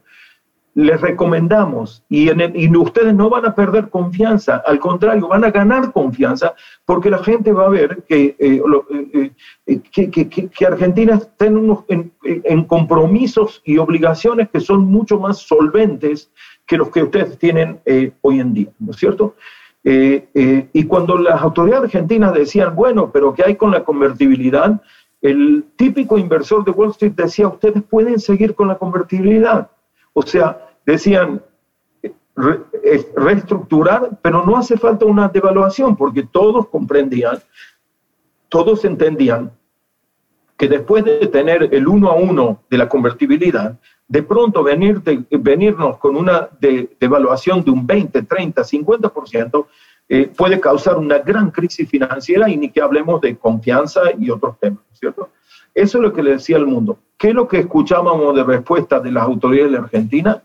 S3: les recomendamos, y, ustedes no van a perder confianza, al contrario, van a ganar confianza, porque la gente va a ver que, eh, eh, eh, Argentina está en, en, compromisos y obligaciones que son mucho más solventes que los que ustedes tienen hoy en día, ¿no es cierto? Y cuando las autoridades argentinas decían, bueno, pero ¿qué hay con la convertibilidad? El típico inversor de Wall Street decía, ustedes pueden seguir con la convertibilidad. O sea, decían, reestructurar, pero no hace falta una devaluación, porque todos comprendían, todos entendían que después de tener el uno a uno de la convertibilidad, de pronto venir venirnos con una devaluación de, un 20, 30, 50%, puede causar una gran crisis financiera y ni que hablemos de confianza y otros temas, ¿cierto? Eso es lo que le decía al mundo. ¿Qué es lo que escuchábamos de respuesta de las autoridades de Argentina?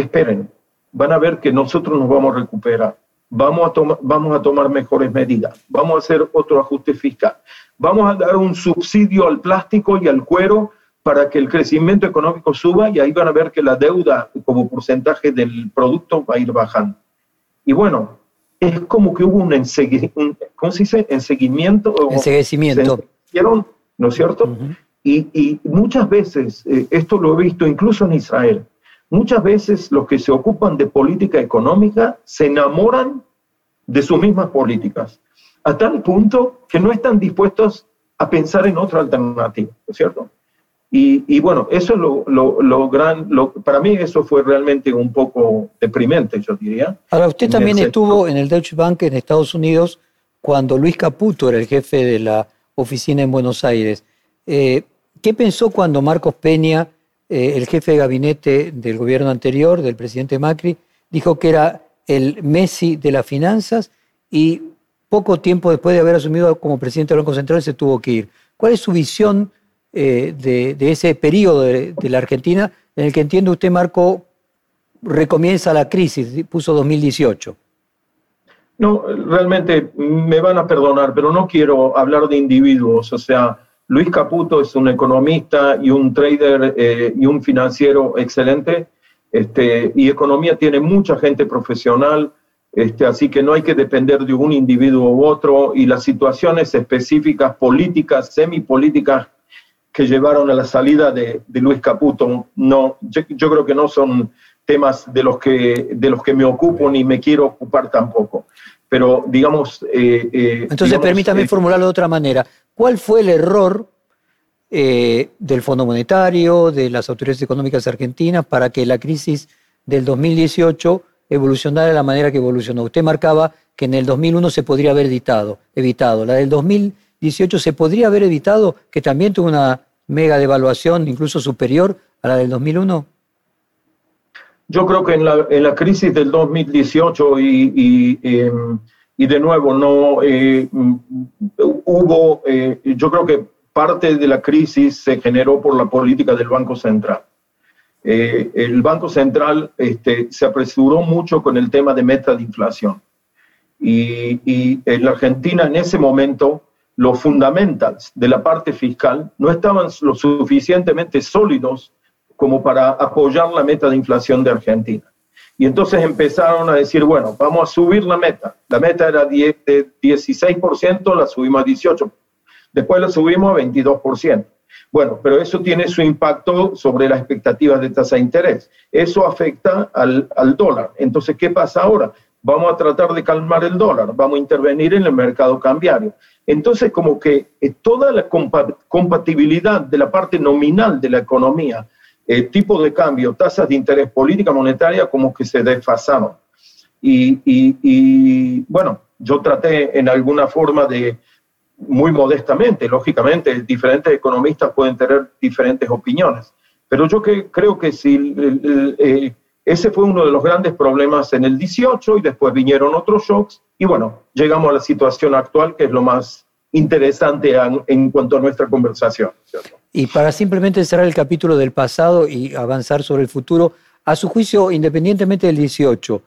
S3: esperen, van a ver que nosotros nos vamos a recuperar, vamos a, vamos a tomar mejores medidas, vamos a hacer otro ajuste fiscal, vamos a dar un subsidio al plástico y al cuero para que el crecimiento económico suba y ahí van a ver que la deuda como porcentaje del producto va a ir bajando. Y bueno, es como que hubo un, ¿cómo se dice? Enseguimiento.
S2: Enseguimiento.
S3: ¿No es cierto? y, muchas veces, eh, esto lo he visto incluso en Israel, Muchas veces los que se ocupan de política económica se enamoran de sus mismas políticas, a tal punto que no están dispuestos a pensar en otra alternativa, ¿no es cierto? Y, bueno, eso es lo, lo, gran, para mí eso fue realmente un poco deprimente, yo diría.
S2: Ahora, usted también estuvo en el Deutsche Bank en Estados Unidos cuando Luis Caputo era el jefe de la oficina en Buenos Aires. Eh, ¿Qué pensó cuando Marcos Peña eh, el jefe de gabinete del gobierno anterior, del presidente Macri, dijo que era el Messi de las finanzas y poco tiempo después de haber asumido como presidente del Banco Central se tuvo que ir. ¿Cuál es su visión eh, de, ese periodo de, la Argentina en el que entiende usted, Marco, recomienza la crisis, puso 2018?
S3: No, realmente me van a perdonar, pero no quiero hablar de individuos, o sea, Luis Caputo es un economista y un trader eh, y un financiero excelente. Este, y economía tiene mucha gente profesional, este, así que no hay que depender de un individuo u otro. Y las situaciones específicas, políticas, semipolíticas, que llevaron a la salida de, Luis Caputo, no, yo, creo que no son temas de los, que, de los que me ocupo ni me quiero ocupar tampoco. Pero digamos...
S2: Eh, eh, Entonces permítame formularlo de otra manera. ¿Cuál fue el error eh, del Fondo Monetario, de las autoridades económicas argentinas, para que la crisis del 2018 evolucionara de la manera que evolucionó? Usted marcaba que en el 2001 se podría haber evitado. evitado. La del 2018 se podría haber evitado, que también tuvo una mega devaluación, incluso superior a la del 2001.
S3: Yo creo que en la, crisis del 2018 y, em, y de nuevo, no eh, hubo, eh, yo creo que parte de la crisis se generó por la política del Banco Central. Eh, el Banco Central este, se apresuró mucho con el tema de meta de inflación. Y, y, en la Argentina en ese momento los fundamentals de la parte fiscal no estaban lo suficientemente sólidos como para apoyar la meta de inflación de Argentina. Y entonces empezaron a decir, bueno, vamos a subir la meta. La meta era de 16%, la subimos a 18%. Después la subimos a 22%. Bueno, pero eso tiene su impacto sobre las expectativas de tasa de interés. Eso afecta al, al dólar. Entonces, ¿qué pasa ahora? Vamos a tratar de calmar el dólar, vamos a intervenir en el mercado cambiario. Entonces, como que toda la compatibilidad de la parte nominal de la economía eh, tipo de cambio, tasas de interés, política monetaria, como que se desfasaron. Y, bueno, yo traté en alguna forma de, muy modestamente, lógicamente, diferentes economistas pueden tener diferentes opiniones, pero yo creo que si eh, ese fue uno de los grandes problemas en el 18 y después vinieron otros shocks y bueno, llegamos a la situación actual que es lo más interesante en, cuanto a nuestra conversación.
S2: Y para simplemente cerrar el capítulo del pasado y avanzar sobre el futuro, a su juicio, independientemente del 18,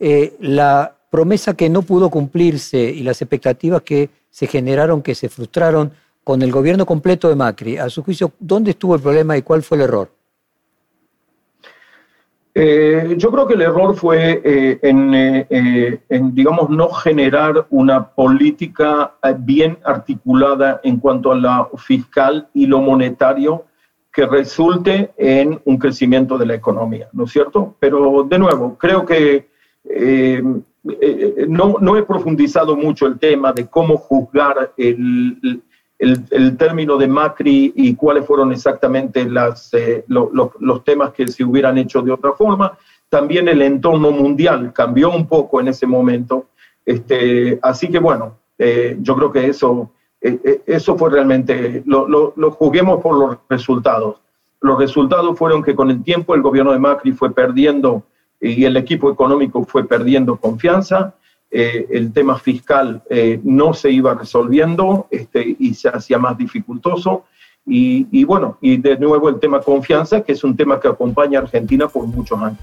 S2: eh, la promesa que no pudo cumplirse y las expectativas que se generaron, que se frustraron con el gobierno completo de Macri, a su juicio, ¿dónde estuvo el problema y cuál fue el error?
S3: Eh, yo creo que el error fue eh, eh, en, digamos, no generar una política bien articulada en cuanto a lo fiscal y lo monetario que resulte en un crecimiento de la economía, ¿no es cierto? Pero de nuevo, creo que no, no, he profundizado mucho el tema de cómo juzgar el, el, término de Macri y cuáles fueron exactamente las, eh, los temas que se hubieran hecho de otra forma. También el entorno mundial cambió un poco en ese momento. Este, así que bueno, eh, yo creo que eso, eso fue realmente, lo, lo, juguemos por los resultados. Los resultados fueron que con el tiempo el gobierno de Macri fue perdiendo y el equipo económico fue perdiendo confianza, eh, el tema fiscal eh, no se iba resolviendo este, y se hacía más dificultoso. Y, bueno, y de nuevo el tema confianza, que es un tema que acompaña a Argentina por muchos años.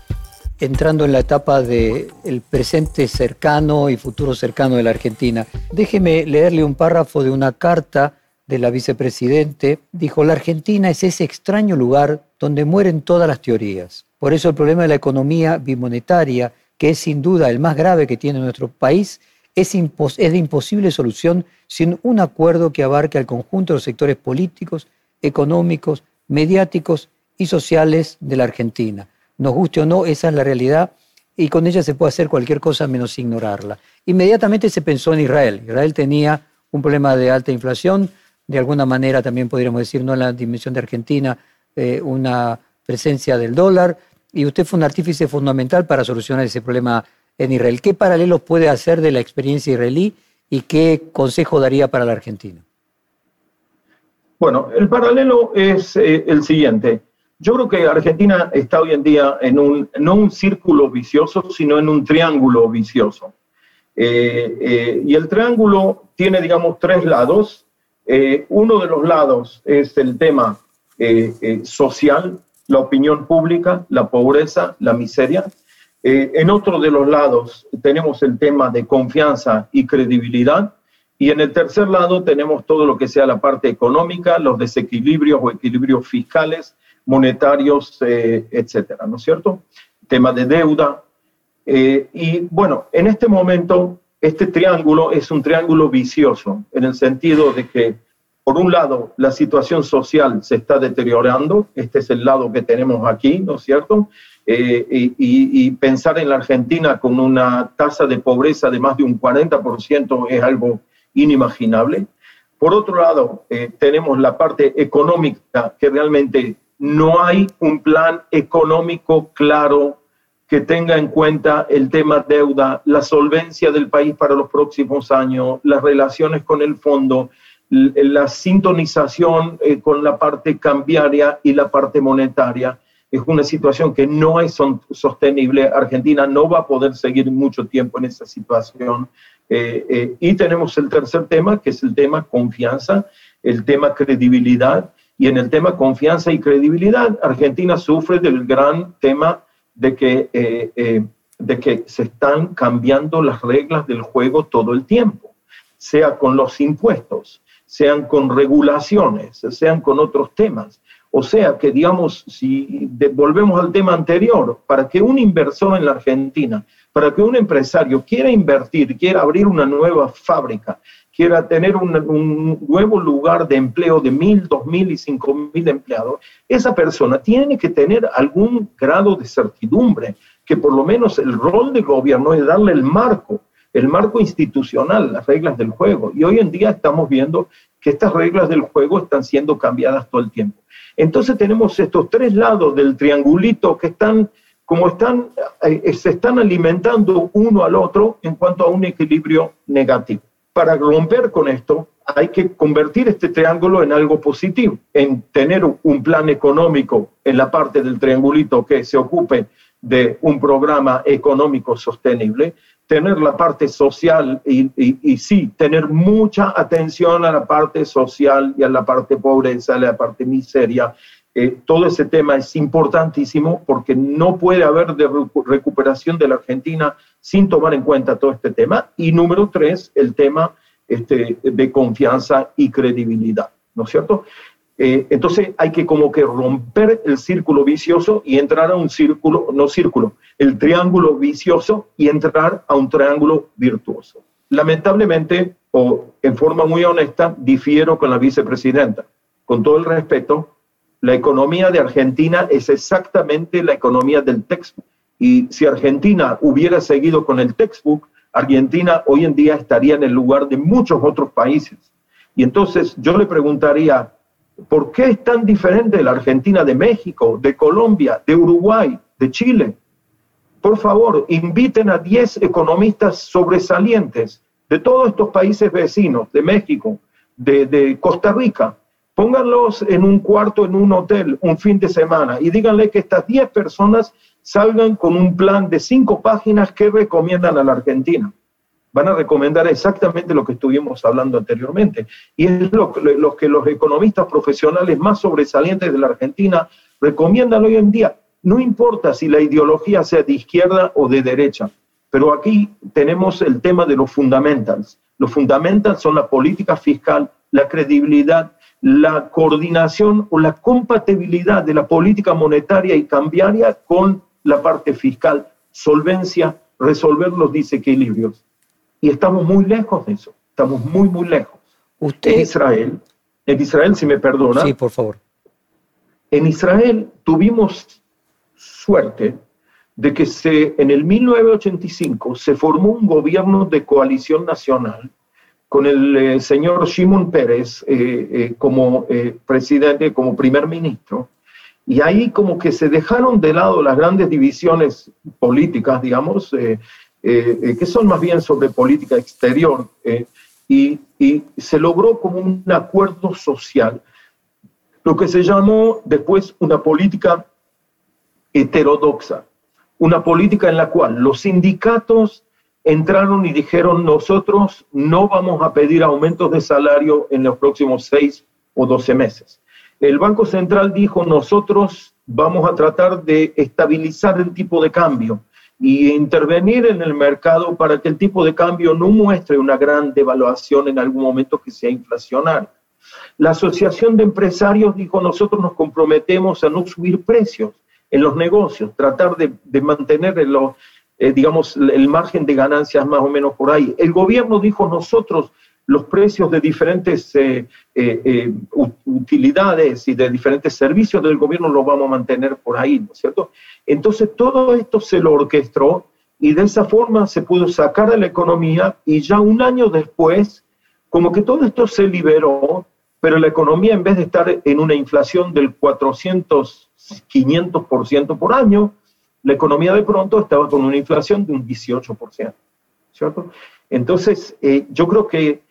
S2: Entrando en la etapa del el presente cercano y futuro cercano de la Argentina, déjeme leerle un párrafo de una carta de la vicepresidente. Dijo, la Argentina es ese extraño lugar donde mueren todas las teorías por eso el problema de la economía bimonetaria, que es sin duda el más grave que tiene nuestro país, es, de imposible solución sin un acuerdo que abarque al conjunto de los sectores políticos, económicos, mediáticos y sociales de la Argentina. Nos guste o no, esa es la realidad y con ella se puede hacer cualquier cosa menos ignorarla. Inmediatamente se pensó en Israel. Israel tenía un problema de alta inflación, de alguna manera también podríamos decir, no en la dimensión de Argentina, eh, una presencia del dólar, y usted fue un artífice fundamental para solucionar ese problema en Israel. ¿Qué paralelos puede hacer de la experiencia israelí y qué consejo daría para la Argentina?
S3: Bueno, el paralelo es eh, el siguiente. Yo creo que Argentina está hoy en día en un, no un círculo vicioso, sino en un triángulo vicioso. Eh, eh, y el triángulo tiene, digamos, tres lados. uno de los lados es el tema social, la opinión pública, la pobreza, la miseria. Eh, en otro de los lados tenemos el tema de confianza y credibilidad. Y en el tercer lado tenemos todo lo que sea la parte económica, los desequilibrios o equilibrios fiscales, monetarios, eh, etcétera, ¿no es cierto? Tema de deuda. Eh, y bueno, en este momento, este triángulo es un triángulo vicioso, en el sentido de que por un lado, la situación social se está deteriorando, este es el lado que tenemos aquí, ¿no es cierto? Eh, y, pensar en la Argentina con una tasa de pobreza de más de un 40% es algo inimaginable. Por otro lado, eh, tenemos la parte económica, que realmente no hay un plan económico claro que tenga en cuenta el tema deuda, la solvencia del país para los próximos años, las relaciones con el fondo, la sintonización eh, con la parte cambiaria y la parte monetaria. Es una situación que no es sostenible. Argentina no va a poder seguir mucho tiempo en esa situación. Eh, eh, y tenemos el tercer tema, que es el tema confianza, el tema credibilidad. Y en el tema confianza y credibilidad, Argentina sufre del gran tema de que, de que se están cambiando las reglas del juego todo el tiempo, sea con los impuestos, sean con regulaciones, sean con otros temas. O sea que, digamos, si volvemos al tema anterior, para que un inversor en la Argentina, para que un empresario quiera invertir, quiera abrir una nueva fábrica, quiera tener un, un nuevo lugar de empleo de mil, dos mil y cinco mil empleados, esa persona tiene que tener algún grado de certidumbre, que por lo menos el rol del gobierno es darle el marco el marco institucional, las reglas del juego. Y hoy en día estamos viendo que estas reglas del juego están siendo cambiadas todo el tiempo. Entonces tenemos estos tres lados del triangulito que están, como están, eh, se están alimentando uno al otro en cuanto a un equilibrio negativo. Para romper con esto, hay que convertir este triángulo en algo positivo, en tener un plan económico en la parte del triangulito que se ocupe de un programa económico sostenible, tener la parte social y, sí, tener mucha atención a la parte social y a la parte pobreza, a la parte miseria. Eh, todo ese tema es importantísimo porque no puede haber recuperación de la Argentina sin tomar en cuenta todo este tema. Y número tres, el tema este, de confianza y credibilidad, ¿no es cierto? Eh, entonces hay que como que romper el círculo vicioso y entrar a un círculo, no círculo, el triángulo vicioso y entrar a un triángulo virtuoso. Lamentablemente, o en forma muy honesta, difiero con la vicepresidenta. Con todo el respeto, la economía de Argentina es exactamente la economía del textbook. Y si Argentina hubiera seguido con el textbook, Argentina hoy en día estaría en el lugar de muchos otros países. Y entonces yo le preguntaría, ¿por qué es tan diferente la Argentina de México, de Colombia, de Uruguay, de Chile? Por favor, inviten a 10 economistas sobresalientes de todos estos países vecinos, de México, de, Costa Rica, pónganlos en un cuarto, en un hotel, un fin de semana y díganle que estas 10 personas salgan con un plan de cinco páginas que recomiendan a la Argentina. Van a recomendar exactamente lo que estuvimos hablando anteriormente. Y es lo, que los economistas profesionales más sobresalientes de la Argentina recomiendan hoy en día. No importa si la ideología sea de izquierda o de derecha, pero aquí tenemos el tema de los fundamentals. Los fundamentals son la política fiscal, la credibilidad, la coordinación o la compatibilidad de la política monetaria y cambiaria con la parte fiscal, solvencia, resolver los desequilibrios. Y estamos muy lejos de eso, estamos muy, muy lejos.
S2: Usted...
S3: En Israel, en Israel, si me perdona.
S2: Sí, por favor.
S3: En Israel tuvimos suerte de que se, en el 1985 se formó un gobierno de coalición nacional con el eh, señor Shimon Pérez eh, eh, como presidente, como primer ministro, y ahí como que se dejaron de lado las grandes divisiones políticas, digamos, que son más bien sobre política exterior, y, y se logró como un acuerdo social, lo que se llamó después una política heterodoxa, una política en la cual los sindicatos entraron y dijeron, nosotros no vamos a pedir aumentos de salario en los próximos seis o doce meses. El Banco Central dijo, nosotros vamos a tratar de estabilizar el tipo de cambio y intervenir en el mercado para que el tipo de cambio no muestre una gran devaluación en algún momento que sea inflacionario. La Asociación de Empresarios dijo, nosotros nos comprometemos a no subir precios en los negocios, tratar de, mantener los, eh, digamos, el margen de ganancias más o menos por ahí. El gobierno dijo nosotros los precios de diferentes eh, eh, utilidades y de diferentes servicios del gobierno los vamos a mantener por ahí, ¿no es cierto? Entonces todo esto se lo orquestó y de esa forma se pudo sacar de la economía y ya un año después, como que todo esto se liberó, pero la economía en vez de estar en una inflación del 400, 500% por año, la economía de pronto estaba con una inflación de un 18%, ¿cierto? Entonces, eh, yo creo que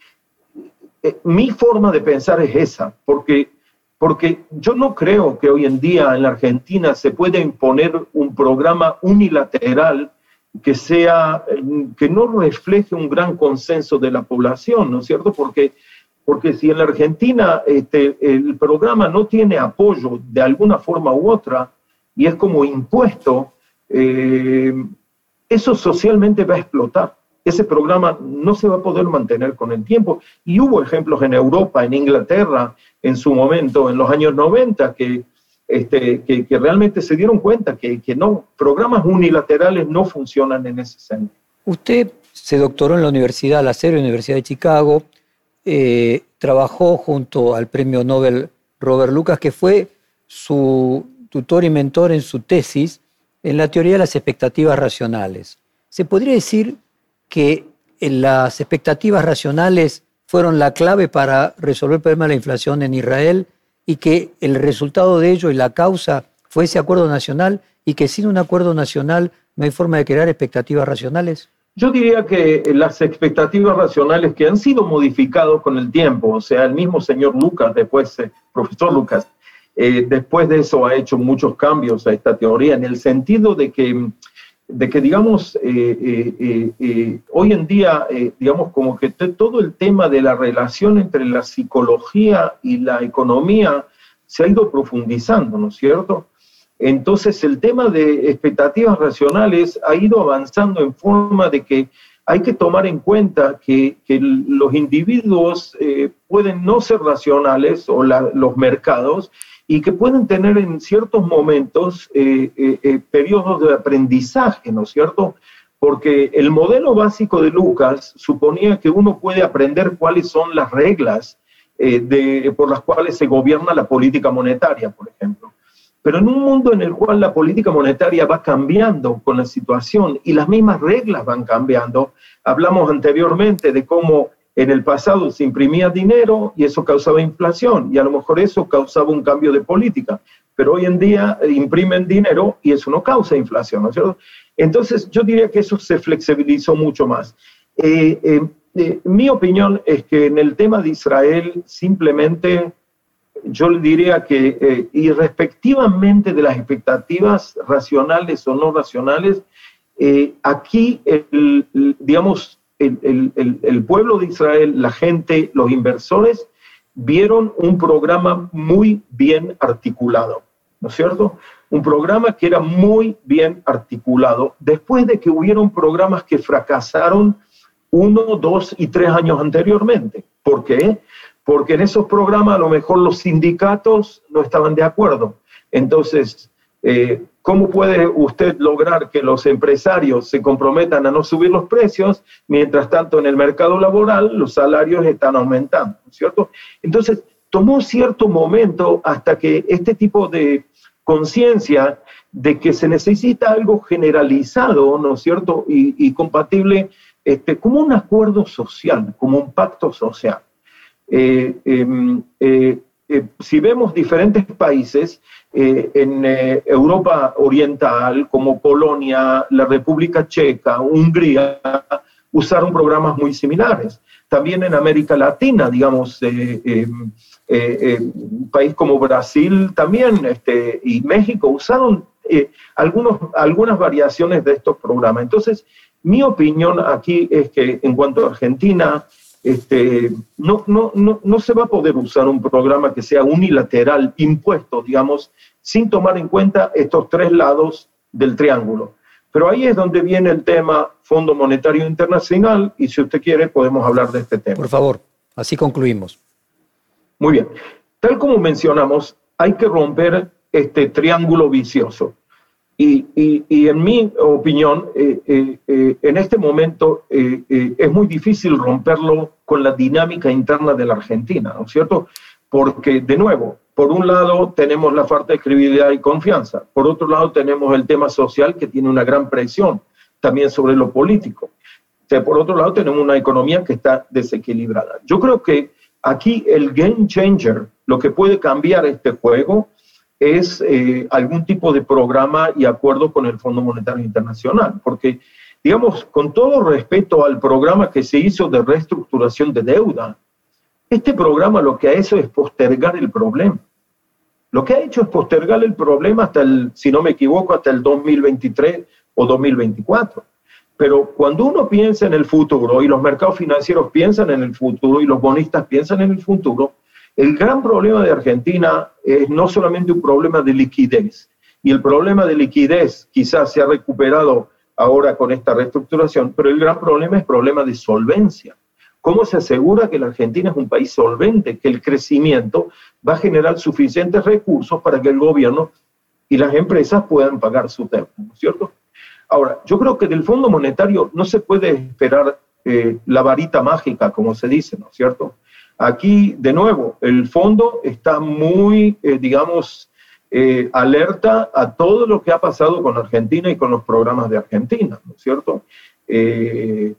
S3: eh, mi forma de pensar es esa, porque, porque yo no creo que hoy en día en la Argentina se pueda imponer un programa unilateral que sea, que no refleje un gran consenso de la población, ¿no es cierto? Porque, porque si en la Argentina este, el programa no tiene apoyo de alguna forma u otra y es como impuesto, eh, eso socialmente va a explotar. Ese programa no se va a poder mantener con el tiempo. Y hubo ejemplos en Europa, en Inglaterra, en su momento, en los años 90, que, este, que, realmente se dieron cuenta que, que, no, programas unilaterales no funcionan en ese sentido.
S2: Usted se doctoró en la Universidad La Serie, Universidad de Chicago, eh, trabajó junto al premio Nobel Robert Lucas, que fue su tutor y mentor en su tesis en la teoría de las expectativas racionales. ¿Se podría decir que las expectativas racionales fueron la clave para resolver el problema de la inflación en Israel y que el resultado de ello y la causa fue ese acuerdo nacional y que sin un acuerdo nacional no hay forma de crear expectativas racionales?
S3: Yo diría que las expectativas racionales que han sido modificadas con el tiempo, o sea, el mismo señor Lucas, después, eh, profesor Lucas, eh, después de eso ha hecho muchos cambios a esta teoría en el sentido de que, de que digamos, eh, eh, hoy en día, digamos, como que todo el tema de la relación entre la psicología y la economía se ha ido profundizando, ¿no es cierto? Entonces el tema de expectativas racionales ha ido avanzando en forma de que hay que tomar en cuenta que, que los individuos pueden no ser racionales o los mercados y que pueden tener en ciertos momentos eh, eh, eh, periodos de aprendizaje, ¿no es cierto? Porque el modelo básico de Lucas suponía que uno puede aprender cuáles son las reglas de, por las cuales se gobierna la política monetaria, por ejemplo. Pero en un mundo en el cual la política monetaria va cambiando con la situación y las mismas reglas van cambiando, hablamos anteriormente de cómo en el pasado se imprimía dinero y eso causaba inflación y a lo mejor eso causaba un cambio de política, pero hoy en día imprimen dinero y eso no causa inflación, ¿no es cierto? Entonces yo diría que eso se flexibilizó mucho más. Eh, eh, eh, mi opinión es que en el tema de Israel simplemente yo le diría que eh, irrespectivamente de las expectativas racionales o no racionales, eh, aquí, digamos, el, el, pueblo de Israel, la gente, los inversores, vieron un programa muy bien articulado, ¿no es cierto? Un programa que era muy bien articulado, después de que hubieron programas que fracasaron uno, dos y tres años anteriormente. ¿Por qué? porque en esos programas a lo mejor los sindicatos no estaban de acuerdo. Entonces, eh, ¿cómo puede usted lograr que los empresarios se comprometan a no subir los precios, mientras tanto en el mercado laboral los salarios están aumentando, ¿cierto? Entonces, tomó cierto momento hasta que este tipo de conciencia de que se necesita algo generalizado, ¿no es cierto?, y, compatible este, como un acuerdo social, como un pacto social. Eh, em, eh, eh, si vemos diferentes países en Europa Oriental, como Polonia, la República Checa, Hungría, usaron programas muy similares. También en América Latina, digamos, em, un país como Brasil también este, y México usaron algunos, algunas variaciones de estos programas. Entonces, mi opinión aquí es que en cuanto a Argentina, este, no, no, no, no se va a poder usar un programa que sea unilateral, impuesto, digamos, sin tomar en cuenta estos tres lados del triángulo. Pero ahí es donde viene el tema Fondo Monetario Internacional y si usted quiere podemos hablar de este tema.
S2: Por favor, así concluimos.
S3: Muy bien. Tal como mencionamos, hay que romper este triángulo vicioso. Y, en mi opinión, eh, eh, eh, en este momento es muy difícil romperlo con la dinámica interna de la Argentina, ¿no es cierto? Porque, de nuevo, por un lado tenemos la falta de credibilidad y confianza, por otro lado tenemos el tema social que tiene una gran presión también sobre lo político. por otro lado tenemos una economía que está desequilibrada. Yo creo que aquí el game changer, lo que puede cambiar este juego, es eh, algún tipo de programa y acuerdo con el Fondo Monetario Internacional, porque, digamos, con todo respeto al programa que se hizo de reestructuración de deuda, este programa lo que ha hecho es postergar el problema. Lo que ha hecho es postergar el problema hasta el, si no me equivoco, hasta el 2023 o 2024. Pero cuando uno piensa en el futuro y los mercados financieros piensan en el futuro y los bonistas piensan en el futuro, el gran problema de Argentina es no solamente un problema de liquidez, y el problema de liquidez quizás se ha recuperado ahora con esta reestructuración, pero el gran problema es problema de solvencia. ¿Cómo se asegura que la Argentina es un país solvente, que el crecimiento va a generar suficientes recursos para que el gobierno y las empresas puedan pagar su deuda, ¿no es cierto? Ahora, yo creo que del Fondo Monetario no se puede esperar eh, la varita mágica, como se dice, ¿no es cierto? Aquí, de nuevo, el fondo está muy, eh, digamos, eh, alerta a todo lo que ha pasado con Argentina y con los programas de Argentina, ¿no es cierto? Eh,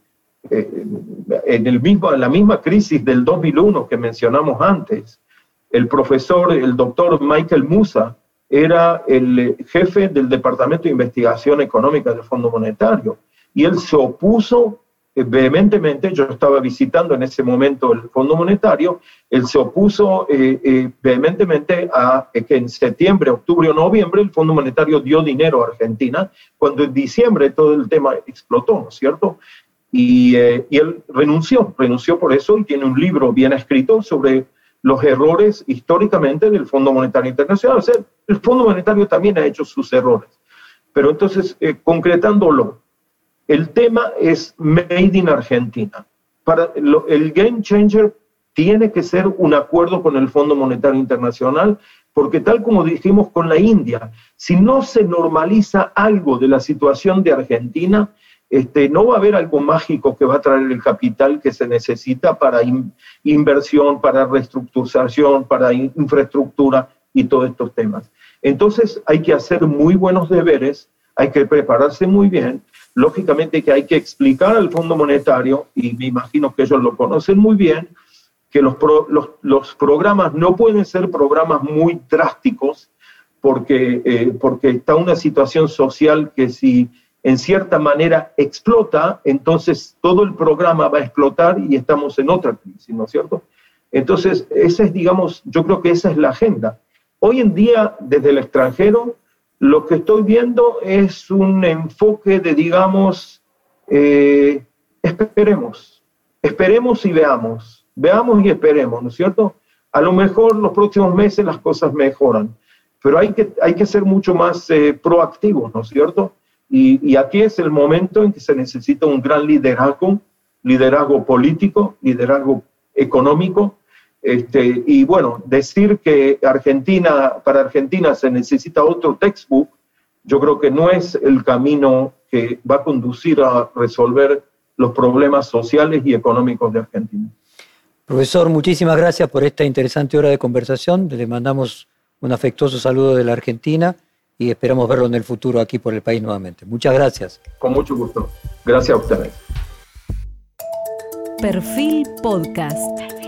S3: en, el mismo, en la misma crisis del 2001 que mencionamos antes, el profesor, el doctor Michael Musa, era el jefe del Departamento de Investigación Económica del Fondo Monetario y él se opuso eh, vehementemente, yo estaba visitando en ese momento el Fondo Monetario, él se opuso eh, eh, vehementemente a que en septiembre, octubre o noviembre el Fondo Monetario dio dinero a Argentina, cuando en diciembre todo el tema explotó, ¿no es cierto? Y, y él renunció, renunció por eso y tiene un libro bien escrito sobre los errores históricamente del Fondo Monetario Internacional. O sea, el Fondo Monetario también ha hecho sus errores. Pero entonces, concretándolo, el tema es Made in Argentina. El game changer tiene que ser un acuerdo con el Fondo Monetario Internacional, porque tal como dijimos con la India, si no se normaliza algo de la situación de Argentina, este, no va a haber algo mágico que va a traer el capital que se necesita para inversión, para reestructuración, para infraestructura y todos estos temas. Entonces hay que hacer muy buenos deberes, hay que prepararse muy bien. Lógicamente que hay que explicar al Fondo Monetario, y me imagino que ellos lo conocen muy bien, que los, los, programas no pueden ser programas muy drásticos porque, eh, porque está una situación social que si en cierta manera explota, entonces todo el programa va a explotar y estamos en otra crisis, ¿no es cierto? Entonces, esa es, digamos, yo creo que esa es la agenda. Hoy en día, desde el extranjero, lo que estoy viendo es un enfoque de, digamos, eh, esperemos, esperemos y veamos, veamos y esperemos, ¿no es cierto? A lo mejor los próximos meses las cosas mejoran, pero hay que, hay que ser mucho más eh, proactivos, ¿no es cierto? Y, aquí es el momento en que se necesita un gran liderazgo, liderazgo político, liderazgo económico. Este, y bueno, decir que Argentina, para Argentina se necesita otro textbook, yo creo que no es el camino que va a conducir a resolver los problemas sociales y económicos de Argentina.
S2: Profesor, muchísimas gracias por esta interesante hora de conversación. Le mandamos un afectuoso saludo de la Argentina y esperamos verlo en el futuro aquí por el país nuevamente. Muchas gracias.
S3: Con mucho gusto. Gracias a ustedes.
S1: Perfil Podcast.